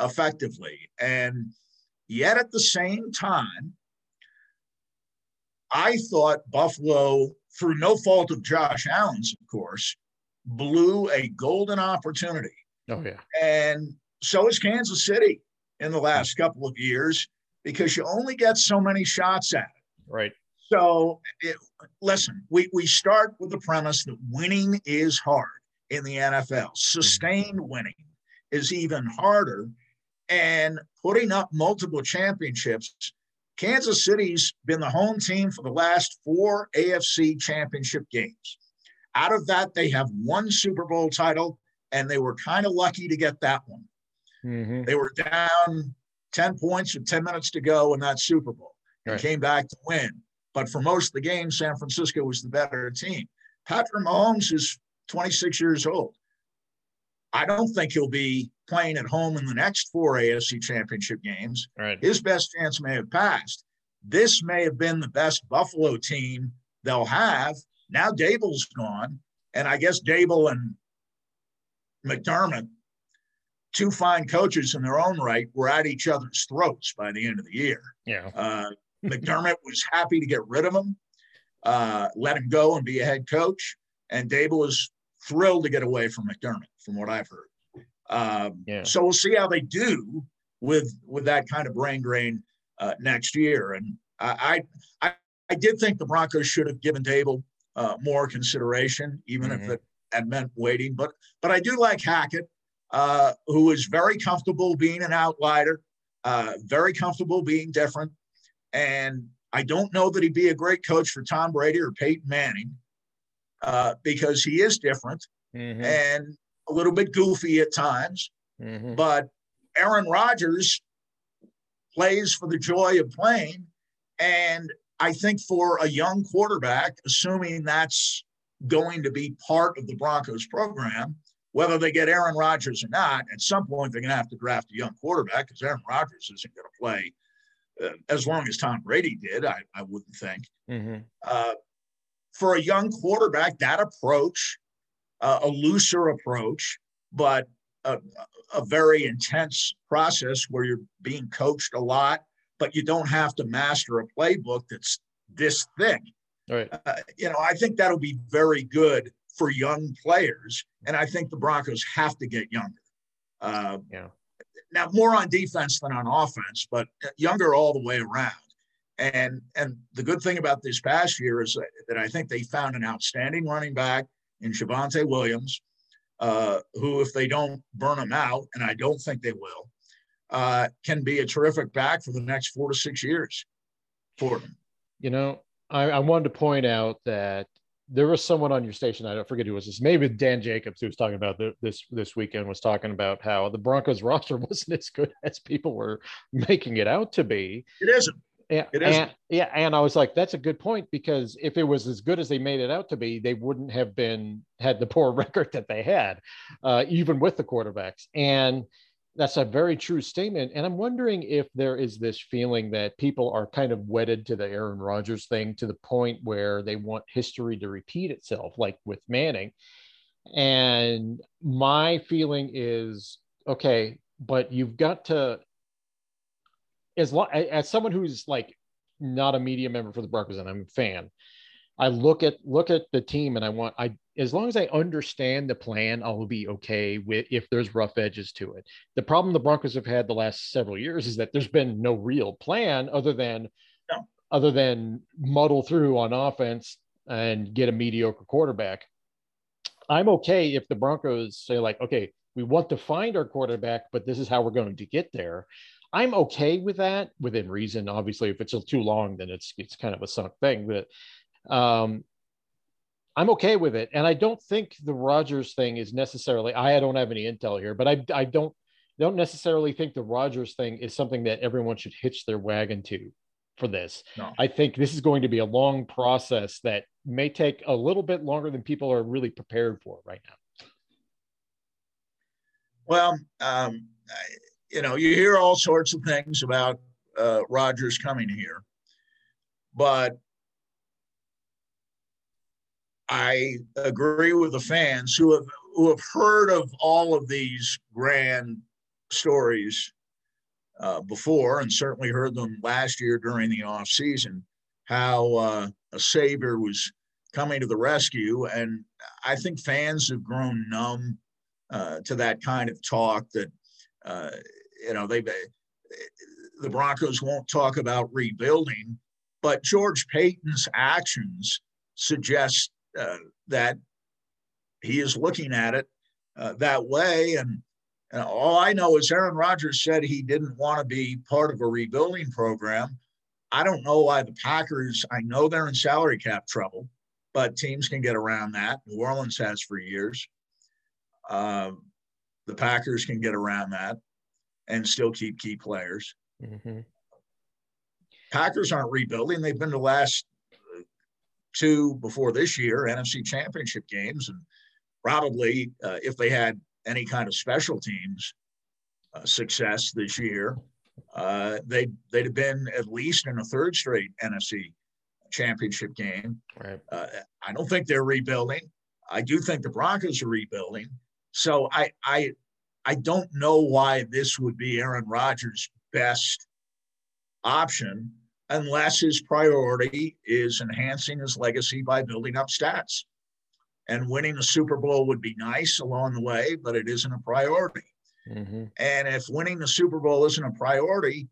effectively. And yet at the same time, I thought Buffalo, through no fault of Josh Allen's, of course, blew a golden opportunity. Oh, yeah. And so is Kansas City in the last couple of years because you only get so many shots at it. Right. So, it, listen, we, we start with the premise that winning is hard in the NFL. Mm-hmm. Sustained winning is even harder. And putting up multiple championships Kansas City's been the home team for the last four AFC championship games. Out of that, they have one Super Bowl title, and they were kind of lucky to get that one. Mm-hmm. They were down 10 points with 10 minutes to go in that Super Bowl and right. came back to win. But for most of the game, San Francisco was the better team. Patrick Mahomes is 26 years old. I don't think he'll be playing at home in the next four AFC championship games. Right. His best chance may have passed. This may have been the best Buffalo team they'll have. Now Daboll's gone. And I guess Daboll and McDermott, two fine coaches in their own right, were at each other's throats by the end of the year. Yeah. Uh, McDermott was happy to get rid of him, uh, let him go and be a head coach. And Daboll was thrilled to get away from McDermott, from what I've heard. Um, yeah. So we'll see how they do with with that kind of brain drain uh, next year. And I, I I did think the Broncos should have given Daboll uh, more consideration, even mm-hmm. if it had meant waiting. But but I do like Hackett, uh, who is very comfortable being an outlier, uh, very comfortable being different, and I don't know that he'd be a great coach for Tom Brady or Peyton Manning uh, because he is different mm-hmm. and a little bit goofy at times. Mm-hmm. But Aaron Rodgers plays for the joy of playing. And I think for a young quarterback, assuming that's going to be part of the Broncos program, whether they get Aaron Rodgers or not, at some point they're going to have to draft a young quarterback because Aaron Rodgers isn't going to play uh, as long as Tom Brady did, I, I wouldn't think. Mm-hmm. Uh, for a young quarterback, that approach, uh, a looser approach, but a, a, very intense process where you're being coached a lot, but you don't have to master a playbook that's this thick. Right. Uh, you know, I think that'll be very good for young players, and I think the Broncos have to get younger. Uh, yeah. Now, more on defense than on offense, but younger all the way around. And and the good thing about this past year is that I think they found an outstanding running back in Javonte Williams, uh, who, if they don't burn him out, and I don't think they will, uh, can be a terrific back for the next four to six years for them. You know, I, I wanted to point out that there was someone on your station. I don't forget who was this. Maybe Dan Jacobs who was talking about the, this this weekend was talking about how the Broncos roster wasn't as good as people were making it out to be. It isn't. Yeah, and, yeah, and I was like, that's a good point because if it was as good as they made it out to be, they wouldn't have been had the poor record that they had, uh, even with the quarterbacks. And that's a very true statement. And I'm wondering if there is this feeling that people are kind of wedded to the Aaron Rodgers thing to the point where they want history to repeat itself, like with Manning. And my feeling is okay, but you've got to as long as someone who's like not a media member for the Broncos and I'm a fan, I look at look at the team and I want I as long as I understand the plan, I'll be okay with if there's rough edges to it. The problem the Broncos have had the last several years is that there's been no real plan other than no. other than muddle through on offense and get a mediocre quarterback. I'm okay if the Broncos say like, okay, we want to find our quarterback, but this is how we're going to get there. I'm okay with that within reason. Obviously, if it's too long, then it's it's kind of a sunk thing. But um, I'm okay with it, and I don't think the Rodgers thing is necessarily. I don't have any intel here, but I I don't don't necessarily think the Rodgers thing is something that everyone should hitch their wagon to for this. No. I think this is going to be a long process that may take a little bit longer than people are really prepared for right now. Well, um, you know, you hear all sorts of things about uh, Rodgers coming here, but I agree with the fans who have who have heard of all of these grand stories uh, before, and certainly heard them last year during the off season. How uh, a savior was coming to the rescue, and I think fans have grown numb uh, to that kind of talk. That uh, you know, they the Broncos won't talk about rebuilding, but George Paton's actions suggest uh, that he is looking at it uh, that way. And, and all I know is Aaron Rodgers said he didn't want to be part of a rebuilding program. I don't know why the Packers, I know they're in salary cap trouble, but teams can get around that. New Orleans has for years. Uh, the Packers can get around that and still keep key players. Mm-hmm. Packers aren't rebuilding. They've been the last two before this year NFC championship games. And probably uh, if they had any kind of special teams uh, success this year, uh, they they'd have been at least in a third straight NFC championship game. Right. Uh, I don't think they're rebuilding. I do think the Broncos are rebuilding. So I I I don't know why this would be Aaron Rodgers' best option unless his priority is enhancing his legacy by building up stats. And winning the Super Bowl would be nice along the way, but it isn't a priority. Mm-hmm. And if winning the Super Bowl isn't a priority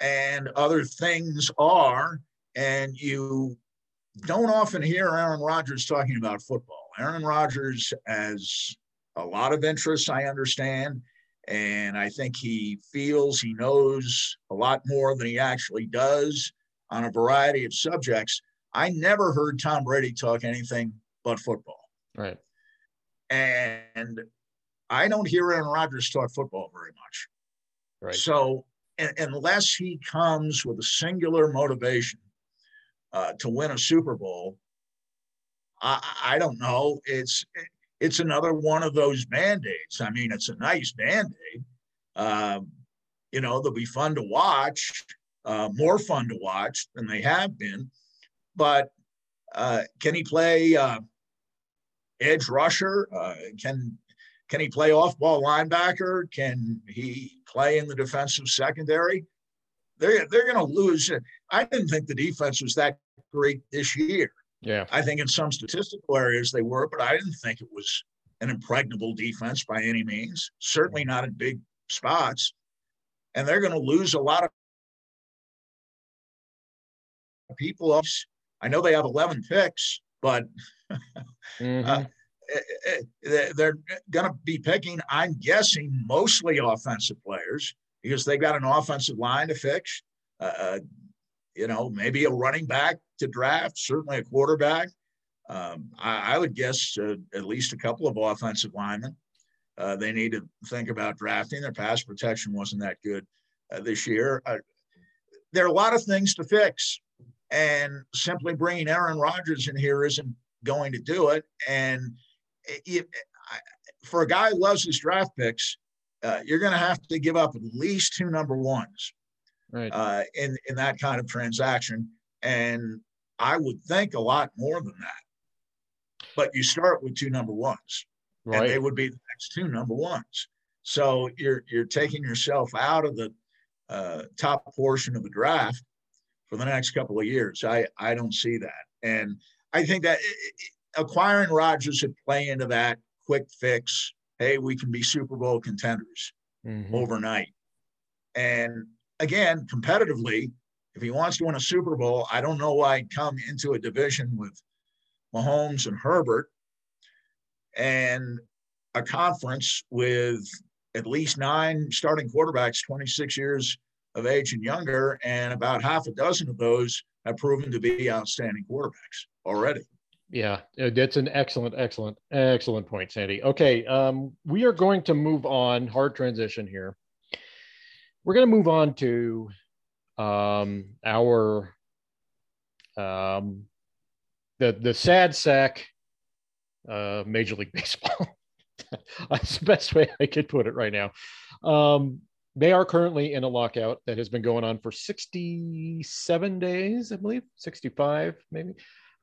and other things are, and you don't often hear Aaron Rodgers talking about football. Aaron Rodgers has a lot of interests, I understand. And I think he feels he knows a lot more than he actually does on a variety of subjects. I never heard Tom Brady talk anything but football. Right. And I don't hear Aaron Rodgers talk football very much. Right. So unless he comes with a singular motivation uh, to win a Super Bowl, I, I don't know. It's it's another one of those band-aids. I mean, it's a nice band-aid. Um, you know, they'll be fun to watch, uh, more fun to watch than they have been. But uh, can he play uh, edge rusher? Uh, can can he play off-ball linebacker? Can he play in the defensive secondary? They're they're going to lose. I didn't think the defense was that great this year. Yeah. I think in some statistical areas they were, but I didn't think it was an impregnable defense by any means, certainly not in big spots. And they're going to lose a lot of people. I know they have 11 picks, but mm-hmm. uh, eh, eh, they're going to be picking, I'm guessing, mostly offensive players because they've got an offensive line to fix. Uh, uh you know, maybe a running back to draft, certainly a quarterback. Um, I, I, would guess uh, at least a couple of offensive linemen. Uh, they need to think about drafting. Their pass protection wasn't that good uh, this year. Uh, there are a lot of things to fix, and simply bringing Aaron Rodgers in here isn't going to do it. And it, I, for a guy who loves his draft picks, uh, you're going to have to give up at least two number ones right. uh, in in that kind of transaction. And I would think a lot more than that. But you start with two number ones, right. and they would be the next two number ones. So you're you're taking yourself out of the uh, top portion of the draft for the next couple of years. I I don't see that, and I think that acquiring Rodgers would play into that quick fix. Hey, we can be Super Bowl contenders mm-hmm. overnight, and again, competitively, if he wants to win a Super Bowl, I don't know why he'd come into a division with Mahomes and Herbert and a conference with at least nine starting quarterbacks, 26 years of age and younger, and about half a dozen of those have proven to be outstanding quarterbacks already. Yeah, that's an excellent, excellent, excellent point, Sandy. Okay, um, we are going to move on. Hard transition here we're going to move on to um, our um, the the sad sack uh, Major League Baseball. That's the best way I could put it right now. Um, they are currently in a lockout that has been going on for 67 days, I believe, 65 maybe.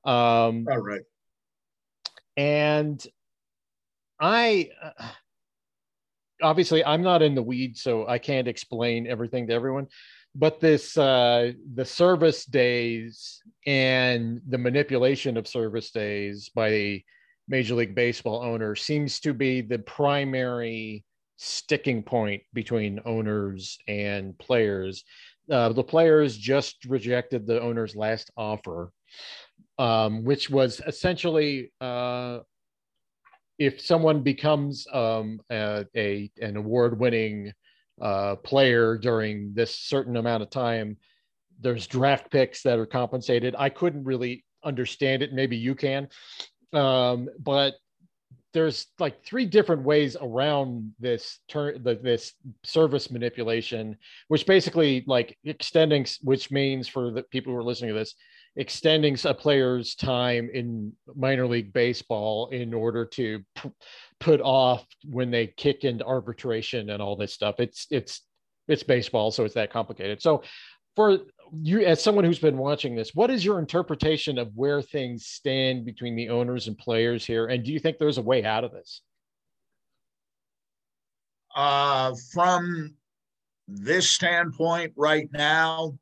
Um, All right. And I. Uh, obviously I'm not in the weeds, so I can't explain everything to everyone. But this uh, the service days and the manipulation of service days by the Major League Baseball owners seems to be the primary sticking point between owners and players. Uh, the players just rejected the owner's last offer, um, which was essentially uh, if someone becomes um, a, a, an award winning uh, player during this certain amount of time, there's draft picks that are compensated. I couldn't really understand it. Maybe you can, um, but there's like three different ways around this turn this service manipulation which basically like extending which means for the people who are listening to this extending a player's time in minor league baseball in order to p- put off when they kick into arbitration and all this stuff. It's it's it's baseball so it's that complicated. So for you as someone who's been watching this what is your interpretation of where things stand between the owners and players here? And do you think there's a way out of this? Uh, from this standpoint right now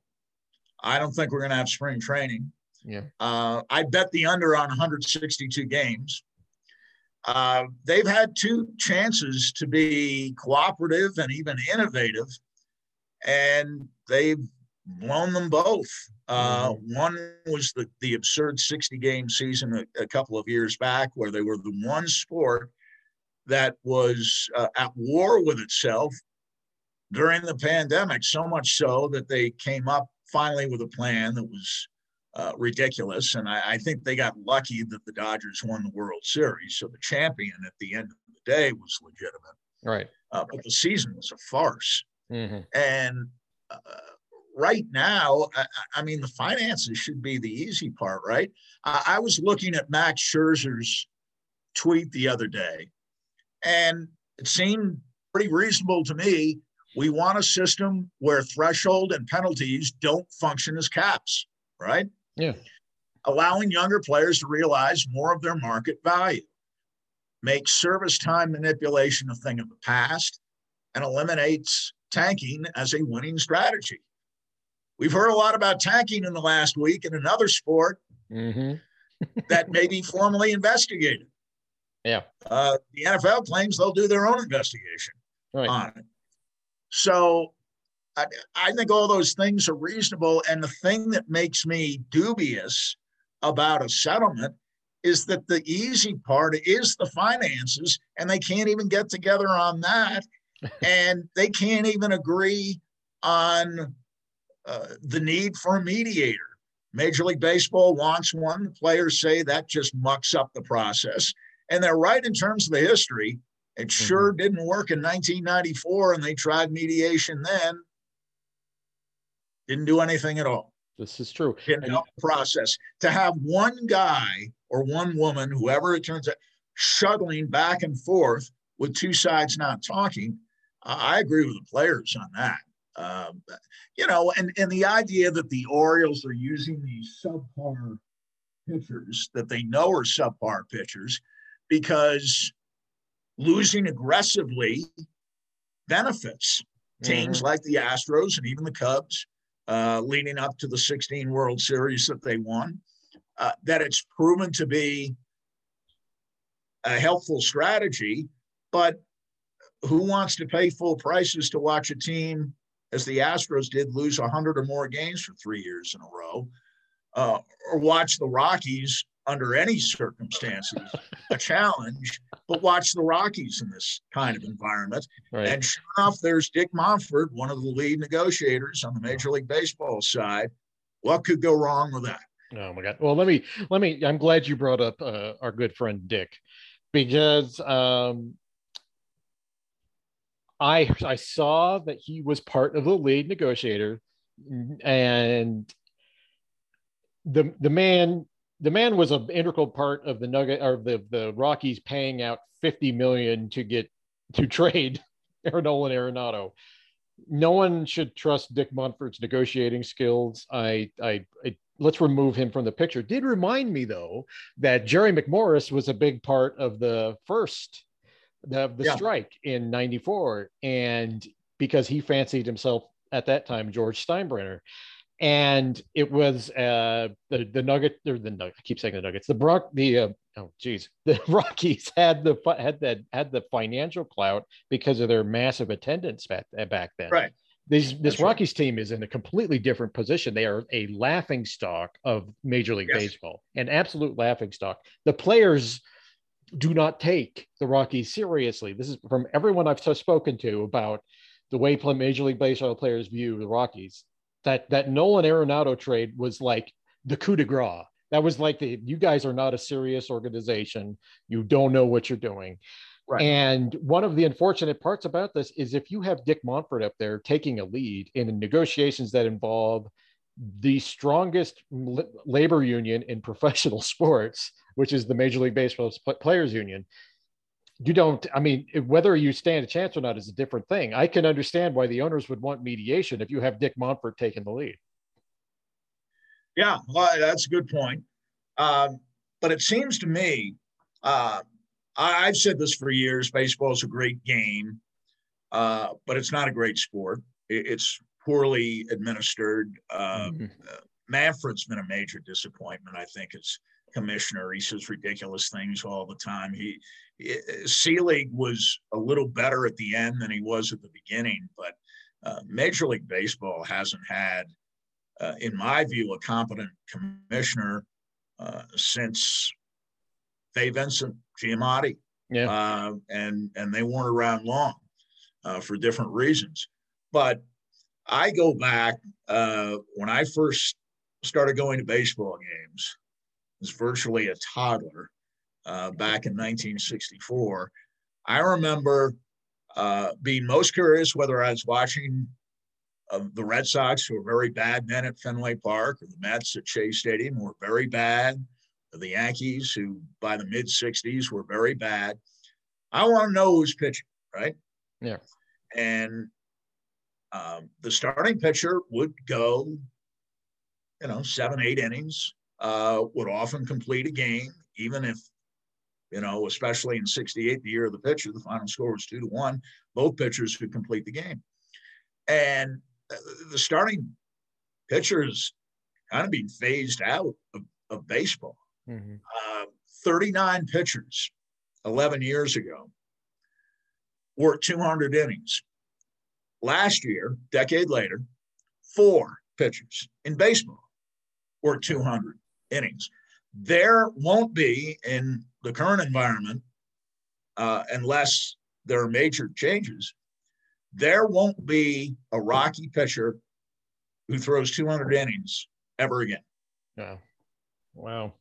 i don't think we're going to have spring training yeah uh, i bet the under on 162 games uh, they've had two chances to be cooperative and even innovative and they've blown them both. Uh, mm-hmm. One was the, the absurd 60 game season a, a, couple of years back, where they were the one sport that was uh, at war with itself during the pandemic, so much so that they came up finally with a plan that was uh, ridiculous. And I, I, think they got lucky that the Dodgers won the World Series. So the champion at the end of the day was legitimate. Right. Uh, but the season was a farce. Mm-hmm. And uh, right now, I, I, mean, the finances should be the easy part, right? I, I was looking at Max Scherzer's tweet the other day, and it seemed pretty reasonable to me. We want a system where threshold and penalties don't function as caps, right? Yeah. Allowing younger players to realize more of their market value, make service time manipulation a thing of the past, and eliminates tanking as a winning strategy. We've heard a lot about tanking in the last week in another sport mm-hmm. that may be formally investigated. Yeah. Uh, the NFL claims they'll do their own investigation right. on it. So I, I think all those things are reasonable. And the thing that makes me dubious about a settlement is that the easy part is the finances, and they can't even get together on that. and they can't even agree on uh, the need for a mediator. Major League Baseball wants one. The players say that just mucks up the process. And they're right in terms of the history. It mm-hmm. sure didn't work in 1994, and they tried mediation then. Didn't do anything at all. This is true. Didn't help the process. To have one guy or one woman, whoever it turns out, shuttling back and forth with two sides not talking, I agree with the players on that. Um, you know, and, and the idea that the Orioles are using these subpar pitchers that they know are subpar pitchers because losing aggressively benefits teams mm-hmm. like the Astros and even the Cubs, uh, leading up to the 16 World Series that they won, uh, that it's proven to be a helpful strategy. But who wants to pay full prices to watch a team as the Astros did, lose 100 or more games for three years in a row, uh, or watch the Rockies under any circumstances a challenge, but watch the Rockies in this kind of environment. Right. And sure enough, there's Dick Monfort, one of the lead negotiators on the Major League Baseball side. What could go wrong with that? Oh my God! Well, let me let me. I'm glad you brought up uh, our good friend Dick, because um, I I saw that he was part of the lead negotiator, and the the man the man was an integral part of the Nugget or the the Rockies paying out fifty million to get to trade Nolan Arenado. No one should trust Dick Monfort's negotiating skills. I, I, I let's remove him from the picture. Did remind me though that Jerry McMorris was a big part of the first the, the yeah. strike in 94 and because he fancied himself at that time george steinbrenner and it was uh the the nugget or the nugget, I keep saying the nuggets the brock the uh, oh geez the rockies had the had that had the financial clout because of their massive attendance back back then right this this Rockies right. team is in a completely different position. They are a laughing stock of Major League yes. Baseball, an absolute laughing stock. The players do not take the Rockies seriously. This is from everyone I've spoken to about the way Major League Baseball players view the Rockies. That that Nolan Arenado trade was like the coup de grace. That was like the you guys are not a serious organization. You don't know what you're doing. Right. And one of the unfortunate parts about this is if you have Dick Monfort up there taking a lead in negotiations that involve the strongest labor union in professional sports, which is the Major League Baseball Players Union, you don't, I mean, whether you stand a chance or not is a different thing. I can understand why the owners would want mediation if you have Dick Monfort taking the lead. Yeah, well, that's a good point. Um, but it seems to me, uh, I, have said this for years baseball is a great game, uh, but it's not a great sport. It, it's poorly administered. Uh, mm-hmm. Uh, Manfred's been a major disappointment, I think, as commissioner. He says ridiculous things all the time. He, he Selig was a little better at the end than he was at the beginning, but uh, Major League Baseball hasn't had, uh, in my view, a competent commissioner uh, since Fay Vincent Giamatti. Yeah. Uh, and and they weren't around long uh, for different reasons. But I go back uh, when I first started going to baseball games. Was virtually a toddler uh, back in 1964. I remember uh, being most curious whether I was watching uh, the Red Sox, who were very bad then at Fenway Park, or the Mets at Shea Stadium, who were very bad, the Yankees, who by the mid 60s were very bad. I want to know who's pitching, right? Yeah. And um, the starting pitcher would go, you know, seven, eight innings, uh, would often complete a game, even if, you know, especially in 68, the year of the pitcher, the final score was two to one. Both pitchers could complete the game. And uh, the starting pitcher is kind of being phased out of, of baseball. Mm-hmm. Uh, 39 pitchers 11 years ago worked 200 innings. Last year, decade later, four pitchers in baseball worked 200 innings. There won't be in the current environment, uh, unless there are major changes, there won't be a Rocky pitcher who throws 200 innings ever again. Yeah. Wow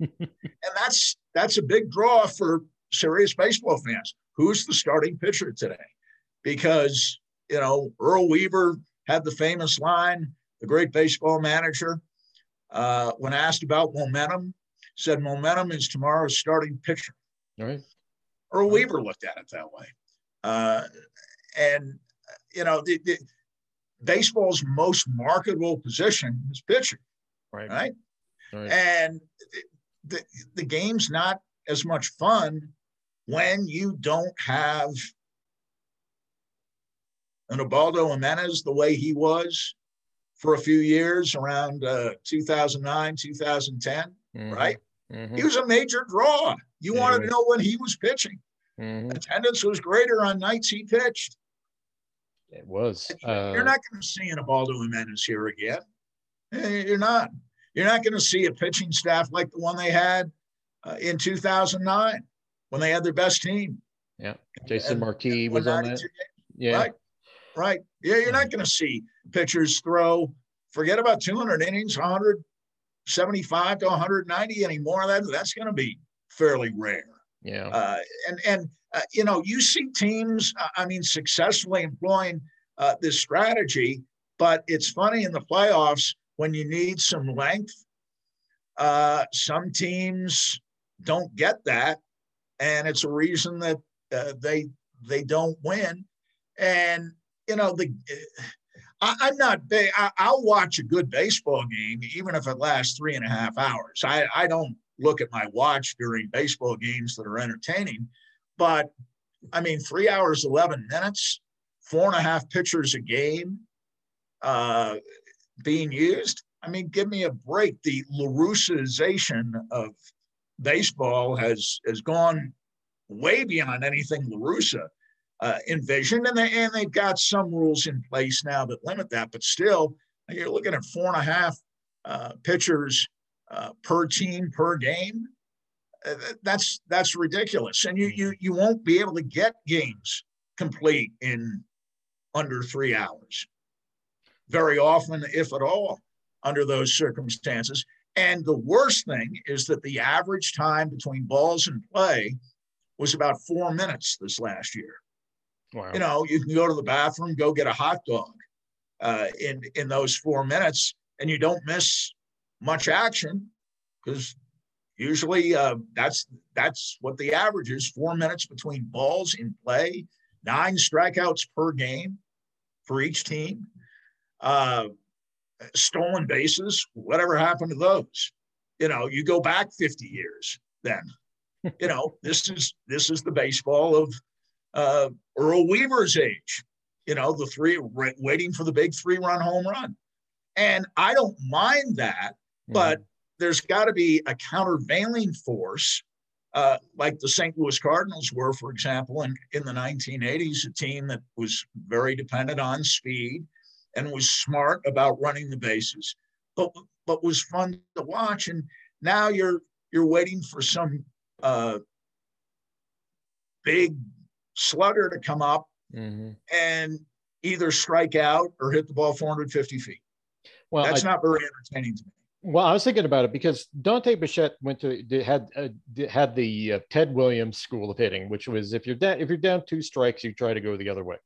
and that's that's a big draw for serious baseball fans. Who's the starting pitcher today? Because you know Earl Weaver had the famous line, the great baseball manager, uh, when asked about momentum, said momentum is tomorrow's starting pitcher. Right. Earl Weaver looked at it that way, uh, and you know the, the baseball's most marketable position is pitcher. Right. Right. right. And the, the game's not as much fun when you don't have an Ubaldo Jimenez the way he was for a few years around uh, 2009, 2010, mm-hmm. right? Mm-hmm. He was a major draw. You yeah, wanted to know when he was pitching. Mm-hmm. Attendance was greater on nights he pitched. It was. Uh, You're not going to see an Ubaldo Jimenez here again. Eh, you're not. You're not going to see a pitching staff like the one they had uh, in 2009 when they had their best team. Yeah. Jason and, Marquis was on that. Yeah. Right. Right. Yeah. You're not going to see pitchers throw, forget about 200 innings, 175 to 190 anymore. That, that's going to be fairly rare. Yeah. Uh, and, and, uh, you know, you see teams, I mean, successfully employing uh, this strategy, but it's funny in the playoffs, when you need some length. Uh, some teams don't get that, and it's a reason that uh, they they don't win. And you know the. I, am not big. I, will watch a good baseball game, even if it lasts three and a half hours. I, I don't look at my watch during baseball games that are entertaining, but I mean, three hours, 11 minutes, four and a half pitchers a game. Uh, being used. I mean, give me a break. The LaRussization of baseball has has gone way beyond anything La Russa uh, envisioned, and they and they've got some rules in place now that limit that. But still, you're looking at four and a half uh, pitchers uh, per team per game. Uh, that's that's ridiculous, and you you you won't be able to get games complete in under three hours. very often, if at all, under those circumstances. And the worst thing is that the average time between balls and play was about four minutes this last year. Wow. You know, you can go to the bathroom, go get a hot dog uh, in in those four minutes, and you don't miss much action because usually uh, that's that's what the average is: four minutes between balls in play, nine strikeouts per game for each team. Uh, stolen bases, whatever happened to those? You know, you go back 50 years then. you know, this is this is the baseball of uh, Earl Weaver's age. You know, the three waiting for the big three-run home run, and I don't mind that, mm-hmm. but there's got to be a countervailing force, uh, like the St. Louis Cardinals were, for example, in, in the 1980s, a team that was very dependent on speed and was smart about running the bases, but but was fun to watch. And now you're you're waiting for some uh, big slugger to come up mm-hmm. and either strike out or hit the ball 450 feet. Well, that's I, not very entertaining to me. Well, I was thinking about it because Dante Bichette went to had uh, had the uh, Ted Williams school of hitting, which was if you're down if you're down two strikes, you try to go the other way.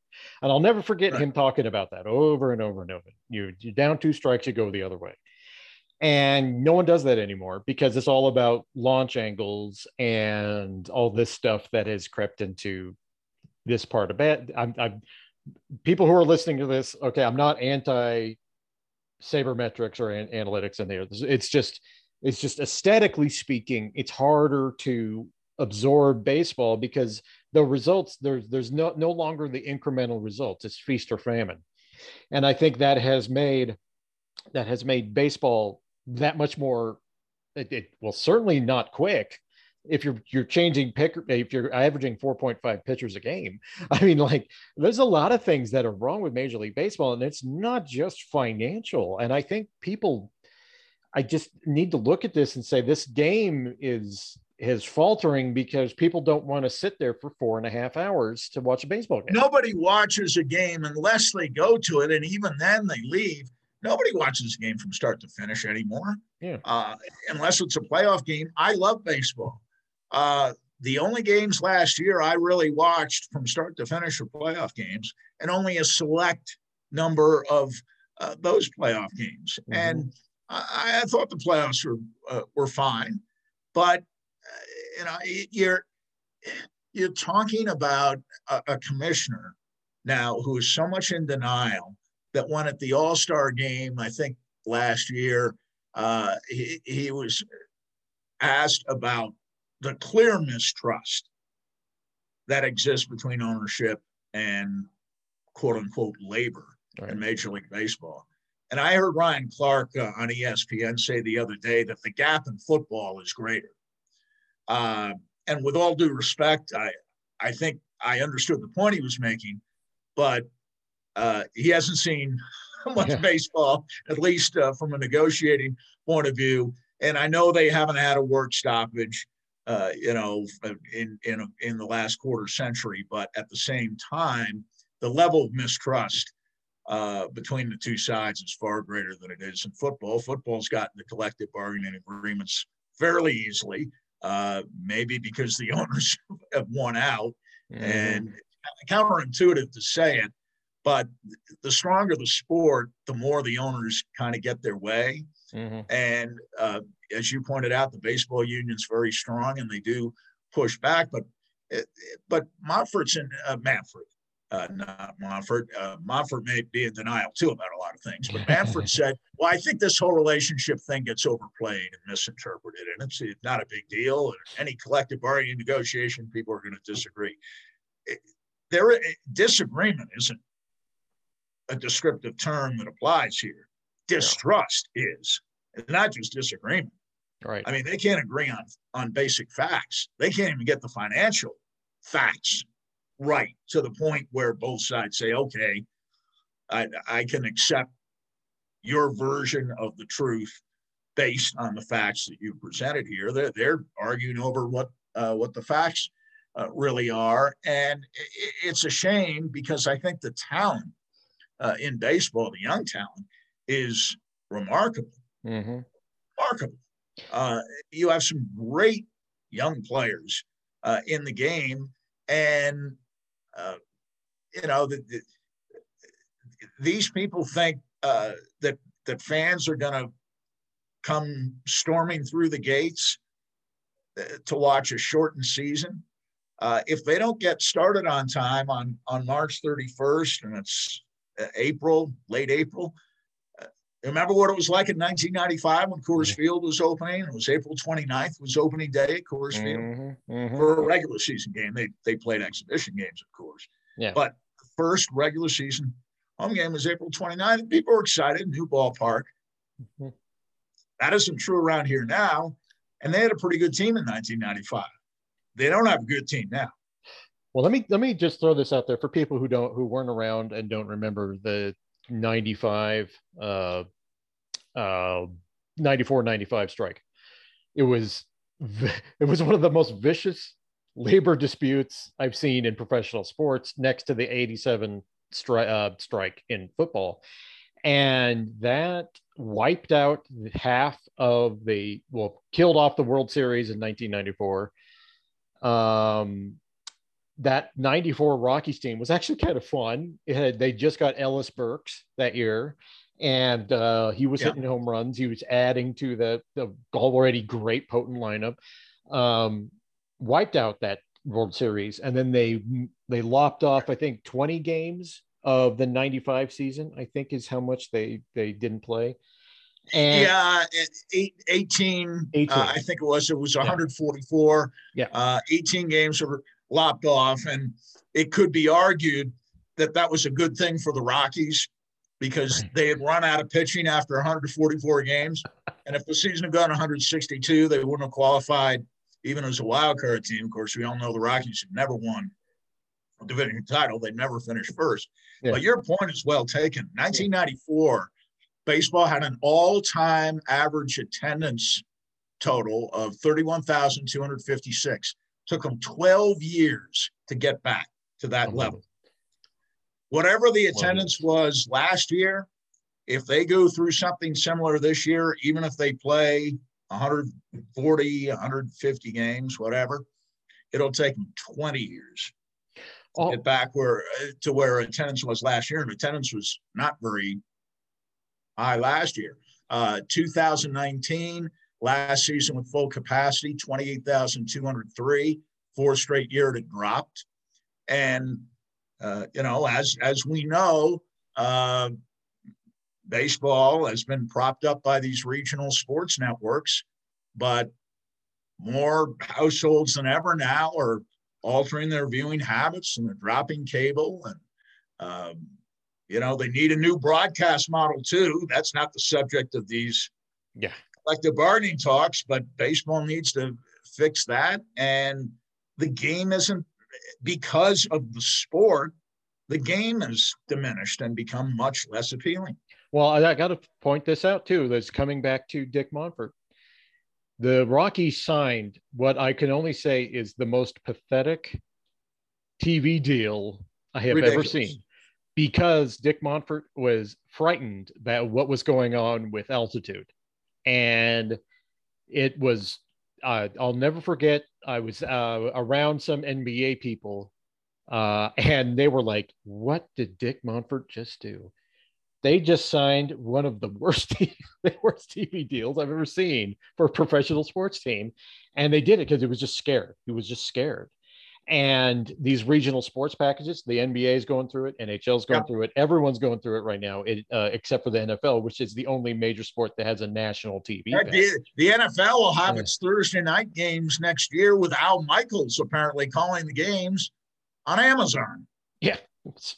And I'll never forget right. him talking about that over and over and over. You you're down two strikes, you go the other way. And no one does that anymore because it's all about launch angles and all this stuff that has crept into this part of it. I'm, I'm people who are listening to this. Okay, I'm not anti sabermetrics or an- analytics in there. It's just it's just aesthetically speaking, it's harder to absorb baseball because the results there's there's no no longer the incremental results. It's feast or famine, and I think that has made that has made baseball that much more. It, it well certainly not quick, if you're you're changing pick if you're averaging 4.5 pitchers a game i mean like there's a lot of things that are wrong with major league baseball and it's not just financial. And i think people i just need to look at this and say this game is is faltering because people don't want to sit there for four and a half hours to watch a baseball game. Nobody watches a game unless they go to it and even then they leave. Nobody watches a game from start to finish anymore. Yeah. Uh, unless it's a playoff game. I love baseball uh, the only games last year I really watched from start to finish were playoff games, and only a select number of uh, those playoff games. Mm-hmm. And I, I, thought the playoffs were uh, were fine, but uh, you know you're you're talking about a, a, commissioner now who is so much in denial that when at the All Star game, I think last year, uh, he, he was asked about the clear mistrust that exists between ownership and quote unquote labor right. in Major League Baseball. And I heard Ryan Clark uh, on ESPN say the other day that the gap in football is greater. Uh, and with all due respect, I, I think I understood the point he was making, but uh, he hasn't seen much yeah. baseball, at least uh, from a negotiating point of view. And I know they haven't had a work stoppage uh, you know, in in in the last quarter century. But at the same time, the level of mistrust uh, between the two sides is far greater than it is in football. Football's gotten the collective bargaining agreements fairly easily, uh, maybe because the owners have won out, mm-hmm. and counterintuitive to say it. But the stronger the sport, the more the owners kind of get their way. Mm-hmm. And uh, as you pointed out, the baseball union's very strong and they do push back. But but Monfort's in uh, Manfred, uh, not Monfort. Uh, Monfort may be in denial too about a lot of things. But Manfred said, "Well, I think this whole relationship thing gets overplayed and misinterpreted, and it's, it's not a big deal. And any collective bargaining negotiation, people are going to disagree. It, there, disagreement isn't a descriptive term that applies here. Distrust yeah. is not just disagreement. Right. I mean, they can't agree on on basic facts. They can't even get the financial facts right to the point where both sides say, "Okay, I I can accept your version of the truth based on the facts that you presented here." They're they're arguing over what uh, what the facts uh, really are, and it, it's a shame because I think the talent uh, in baseball, the young talent, is remarkable. Mm-hmm. Remarkable. Uh, you have some great young players uh, in the game, and uh, you know the, the, these people think uh, that that fans are going to come storming through the gates uh, to watch a shortened season. Uh, if they don't get started on time on on March 31st, and it's April, late April. Remember what it was like in 1995 when Coors Field was opening? It was April 29th was opening day at Coors Field Mm-hmm. Mm-hmm. for a regular season game. They they played exhibition games, of course. Yeah. But first regular season home game was April 29th. People were excited, new ballpark. Mhm. That isn't true around here now. And they had a pretty good team in 1995. They don't have a good team now. Well, let me let me just throw this out there for people who don't who weren't around and don't remember the 95 uh uh 94 95 strike. It was it was one of the most vicious labor disputes I've seen in professional sports next to the 87 stri- uh, strike in football. And that wiped out half of the well killed off the World Series in 1994 um that 94 Rockies team was actually kind of fun. It had, they just got Ellis Burks that year, and uh, he was Yeah. hitting home runs. He was adding to the, the already great potent lineup. Um, wiped out that World Series, and then they they lopped off I think 20 games of the 95 season. I think is how much they they didn't play. And yeah, eight, 18, 18. Uh, I think it was. It was 144. Yeah. Uh, 18 games were lopped off. And it could be argued that that was a good thing for the Rockies because they had run out of pitching after 144 games. And if the season had gone 162, they wouldn't have qualified even as a wild card team. Of course, we all know the Rockies have never won a division title. They never finished first. Yeah. But your point is well taken. 1994, baseball had an all-time average attendance total of 31,256. Took them 12 years to get back to that level. Whatever the attendance was last year, if they go through something similar this year, even if they play 140, 150 games, whatever, it'll take them 20 years to Oh, get back where to where attendance was last year. And attendance was not very high last year. Uh, 2019, last season with full capacity, 28,203. Four straight year it dropped. And, uh, you know, as, as we know, uh, baseball has been propped up by these regional sports networks, but more households than ever now are altering their viewing habits and they're dropping cable and um, you know they need a new broadcast model too that's not the subject of these yeah. Collective bargaining talks but baseball needs to fix that and the game isn't because of the sport the game has diminished and become much less appealing Well, I, got to point this out too. That's coming back to Dick Monfort. The Rockies signed what I can only say is the most pathetic TV deal I have ever seen because Dick Monfort was frightened about what was going on with Altitude. And it was, uh, I'll never forget, I was uh, around some NBA people uh, and they were like, What did Dick Monfort just do? they just signed one of the worst the worst TV deals I've ever seen for a professional sports team, and they did it because he was just scared. He was just scared. And these regional sports packages, the NBA is going through it, NHL's going Yeah. through it, everyone's going through it right now, it, uh, except for the NFL, which is the only major sport that has a national TV. The, the NFL will have Yeah. its Thursday night games next year with Al Michaels apparently calling the games on Amazon. It's-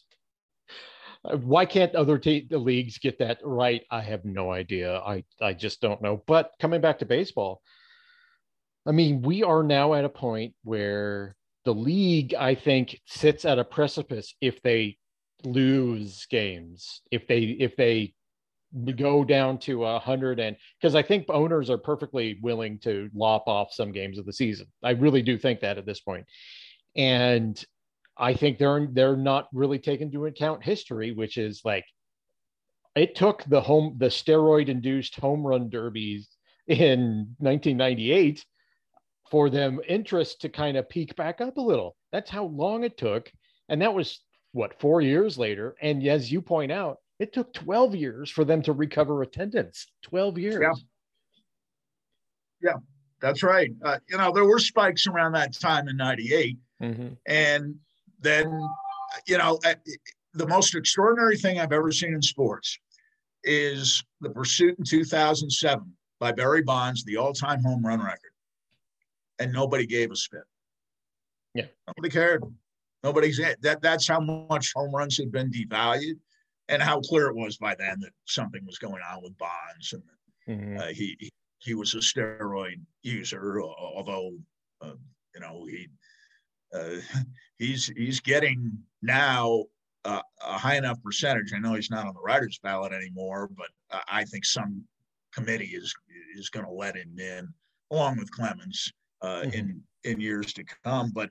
uh, Why can't other the leagues get that right? I have no idea. I I just don't know. But coming back to baseball, I mean, we are now at a point where the league, I think, sits at a precipice if they lose games, if they if they go down to a hundred and because I think owners are perfectly willing to lop off some games of the season. I really do think that at this point. And I think they're they're not really taking into account history, which is like it took the home the steroid induced home run derbies in 1998 for them interest to kind of peak back up a little. That's how long it took. And that was what, four years later. And as you point out, it took 12 years for them to recover attendance. 12 years. Yeah. Yeah, that's right. Uh, you know, there were spikes around that time in 98. Mm-hmm. And then, you know, the most extraordinary thing I've ever seen in sports is the pursuit in 2007 by Barry Bonds, the all time home run record and nobody gave a spit. Yeah. Nobody cared. Nobody's that that's how much home runs had been devalued and how clear it was by then that something was going on with Bonds and mm-hmm. uh, he he was a steroid user, although uh, you know he uh, he's he's getting now uh, a high enough percentage. I know he's not on the writers' ballot anymore, but I think some committee is is going to let him in along with Clemens uh, mm-hmm. in in years to come. But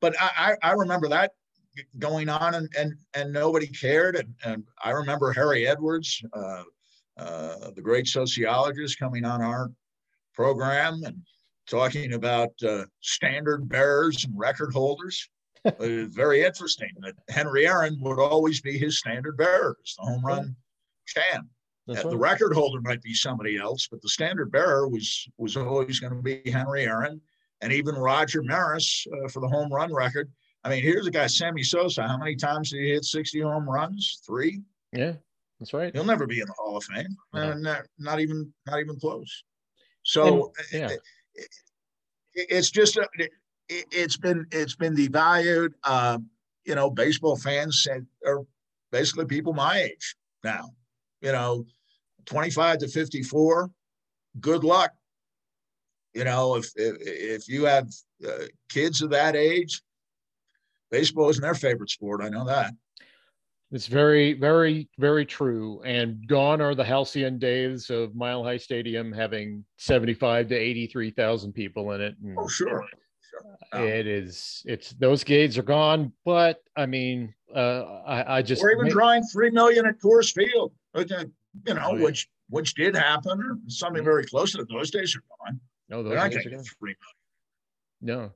but I, I remember that going on and and, and nobody cared. And, and I remember Harry Edwards, uh, uh, the great sociologist, coming on our program and talking about uh, standard bearers and record holders. it was very interesting that Henry Aaron would always be his standard bearer, the home run champ. Right. The record holder might be somebody else, but the standard bearer was was always going to be Henry Aaron, and even Roger Maris uh, for the home run record. I mean, here's a guy, Sammy Sosa. How many times did he hit 60 home runs? Three. Yeah, that's right. He'll never be in the Hall of Fame. No. Uh, not, not, even not even close. So and, yeah. it, it, it's just a, it, has been it's been devalued. Uh, you know, baseball fans said are basically people my age now. You know, 25 to 54, good luck. You know, if if, if you have uh, kids of that age, baseball isn't their favorite sport. I know that. It's very, very, very true. And gone are the halcyon days of Mile High Stadium having 75 to 83,000 people in it. And oh, sure. sure. It is, it's those gates are gone. But I mean, uh, I, I just. We're even drawing 3 million at Coors Field you know, oh, yeah. which which did happen, or something very close to those days are gone. No, those They're days are gone. Three million. No.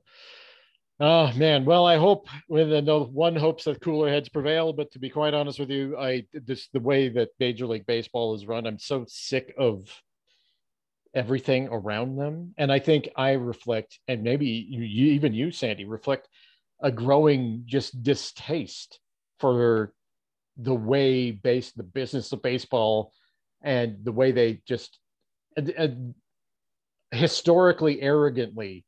Oh man, well, I hope with the one hopes that cooler heads prevail. But to be quite honest with you, I just the way that Major League Baseball is run, I'm so sick of everything around them, and I think I reflect, and maybe you, you even you, Sandy, reflect a growing just distaste for the way base the business of baseball and the way they just uh, uh, historically arrogantly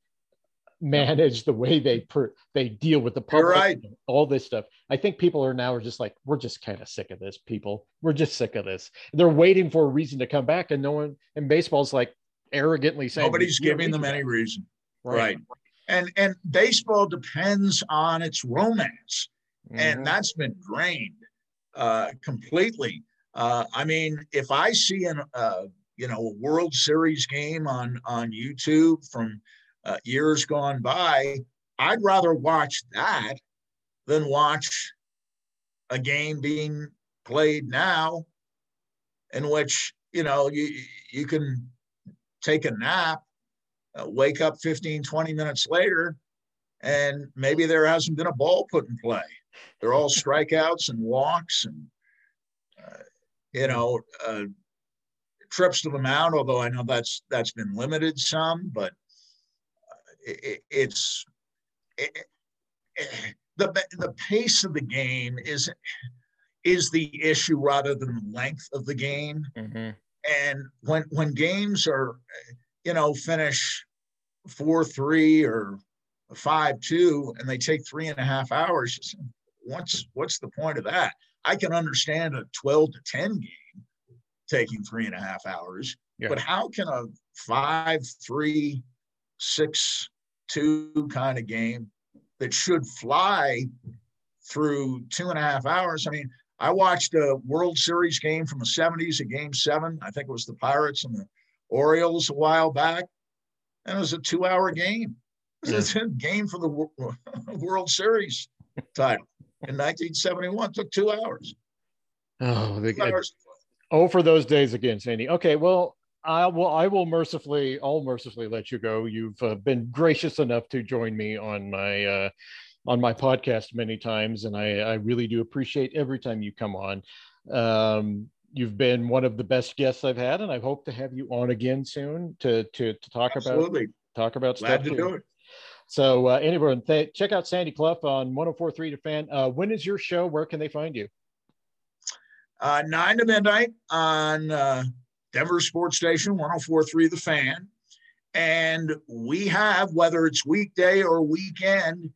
manage the way they per, they deal with the public right. all this stuff i think people are now are just like we're just kind of sick of this people we're just sick of this they're waiting for a reason to come back and no one and baseball's like arrogantly saying nobody's giving them any reason right. right and and baseball depends on its romance mm-hmm. and that's been drained uh, completely. Uh, I mean, if I see an uh, you know a World Series game on on YouTube from uh, years gone by, I'd rather watch that than watch a game being played now, in which you know you you can take a nap, uh, wake up 15, 20 minutes later, and maybe there hasn't been a ball put in play. They're all strikeouts and walks and, uh, you know, uh, trips to the mound. Although I know that's that's been limited some, but it, it's it, it, the the pace of the game is is the issue rather than the length of the game. Mm-hmm. And when when games are, you know, finish four three or five two, and they take three and a half hours what's what's the point of that? I can understand a 12 to 10 game taking three and a half hours, yeah. but how can a five, three, six, two kind of game that should fly through two and a half hours? I mean, I watched a World Series game from the 70s, a game seven. I think it was the Pirates and the Orioles a while back. And it was a two hour game. It was yeah. a game for the World Series title in 1971. It Took two hours. Oh, the, hours. Oh, for those days again, Sandy. Okay, well, I will. I will mercifully. I'll mercifully let you go. You've uh, been gracious enough to join me on my uh, on my podcast many times, and I, I really do appreciate every time you come on. Um, you've been one of the best guests I've had, and I hope to have you on again soon to to, to talk Absolutely. about talk about Glad stuff. to do it. So uh, anyone, th- check out Sandy Clough on 104.3 to Fan. Uh, when is your show? Where can they find you? Uh, nine to midnight on uh, Denver Sports Station 104.3 The Fan. And we have, whether it's weekday or weekend,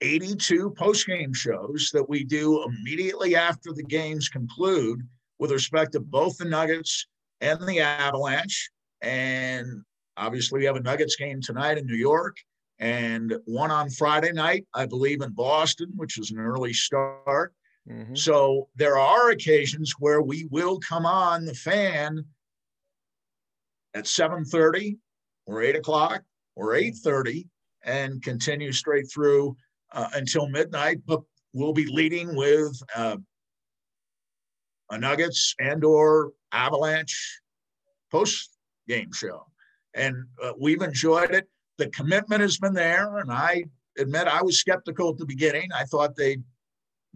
82 post-game shows that we do immediately after the games conclude with respect to both the Nuggets and the Avalanche. And obviously, we have a Nuggets game tonight in New York and one on Friday night, I believe, in Boston, which is an early start. Mm-hmm. So there are occasions where we will come on the fan at 7:30 or 8 o'clock or 8:30 and continue straight through uh, until midnight. But we'll be leading with uh, a Nuggets and or Avalanche post game show, and uh, we've enjoyed it. The commitment has been there, and I admit I was skeptical at the beginning. I thought they'd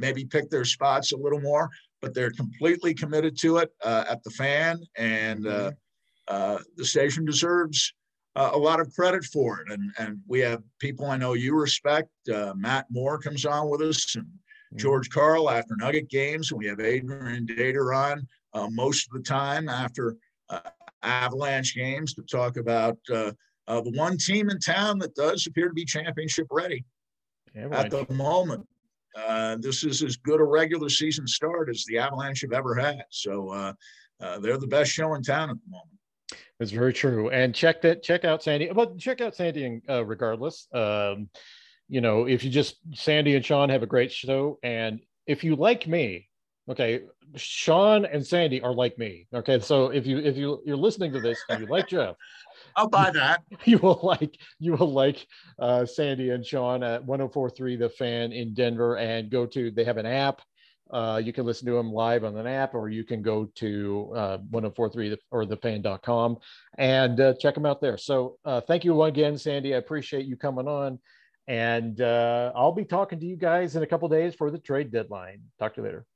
maybe pick their spots a little more, but they're completely committed to it uh, at the fan, and uh, mm-hmm. uh, the station deserves uh, a lot of credit for it. And and we have people I know you respect. Uh, Matt Moore comes on with us, and mm-hmm. George Karl after Nugget games, and we have Adrian Dater on uh, most of the time after Avalanche games to talk about. Uh, the one team in town that does appear to be championship ready at the moment. Uh, this is as good a regular season start as the Avalanche have ever had. So uh, uh, they're the best show in town at the moment. That's very true. And check that, check out Sandy. But check out Sandy and uh, regardless. Um, you know, if you just Sandy and Sean have a great show, and if you like me, okay, Sean and Sandy are like me. Okay, so if you if you you're listening to this and you like Jeff, I'll buy that. You will like you will like uh, Sandy and Sean at 104.3 The Fan in Denver, and go to they have an app. Uh, you can listen to them live on an app, or you can go to uh, 104.3 or thefan.com and uh, check them out there. So uh, thank you again, Sandy. I appreciate you coming on. And uh, I'll be talking to you guys in a couple days for the trade deadline. Talk to you later.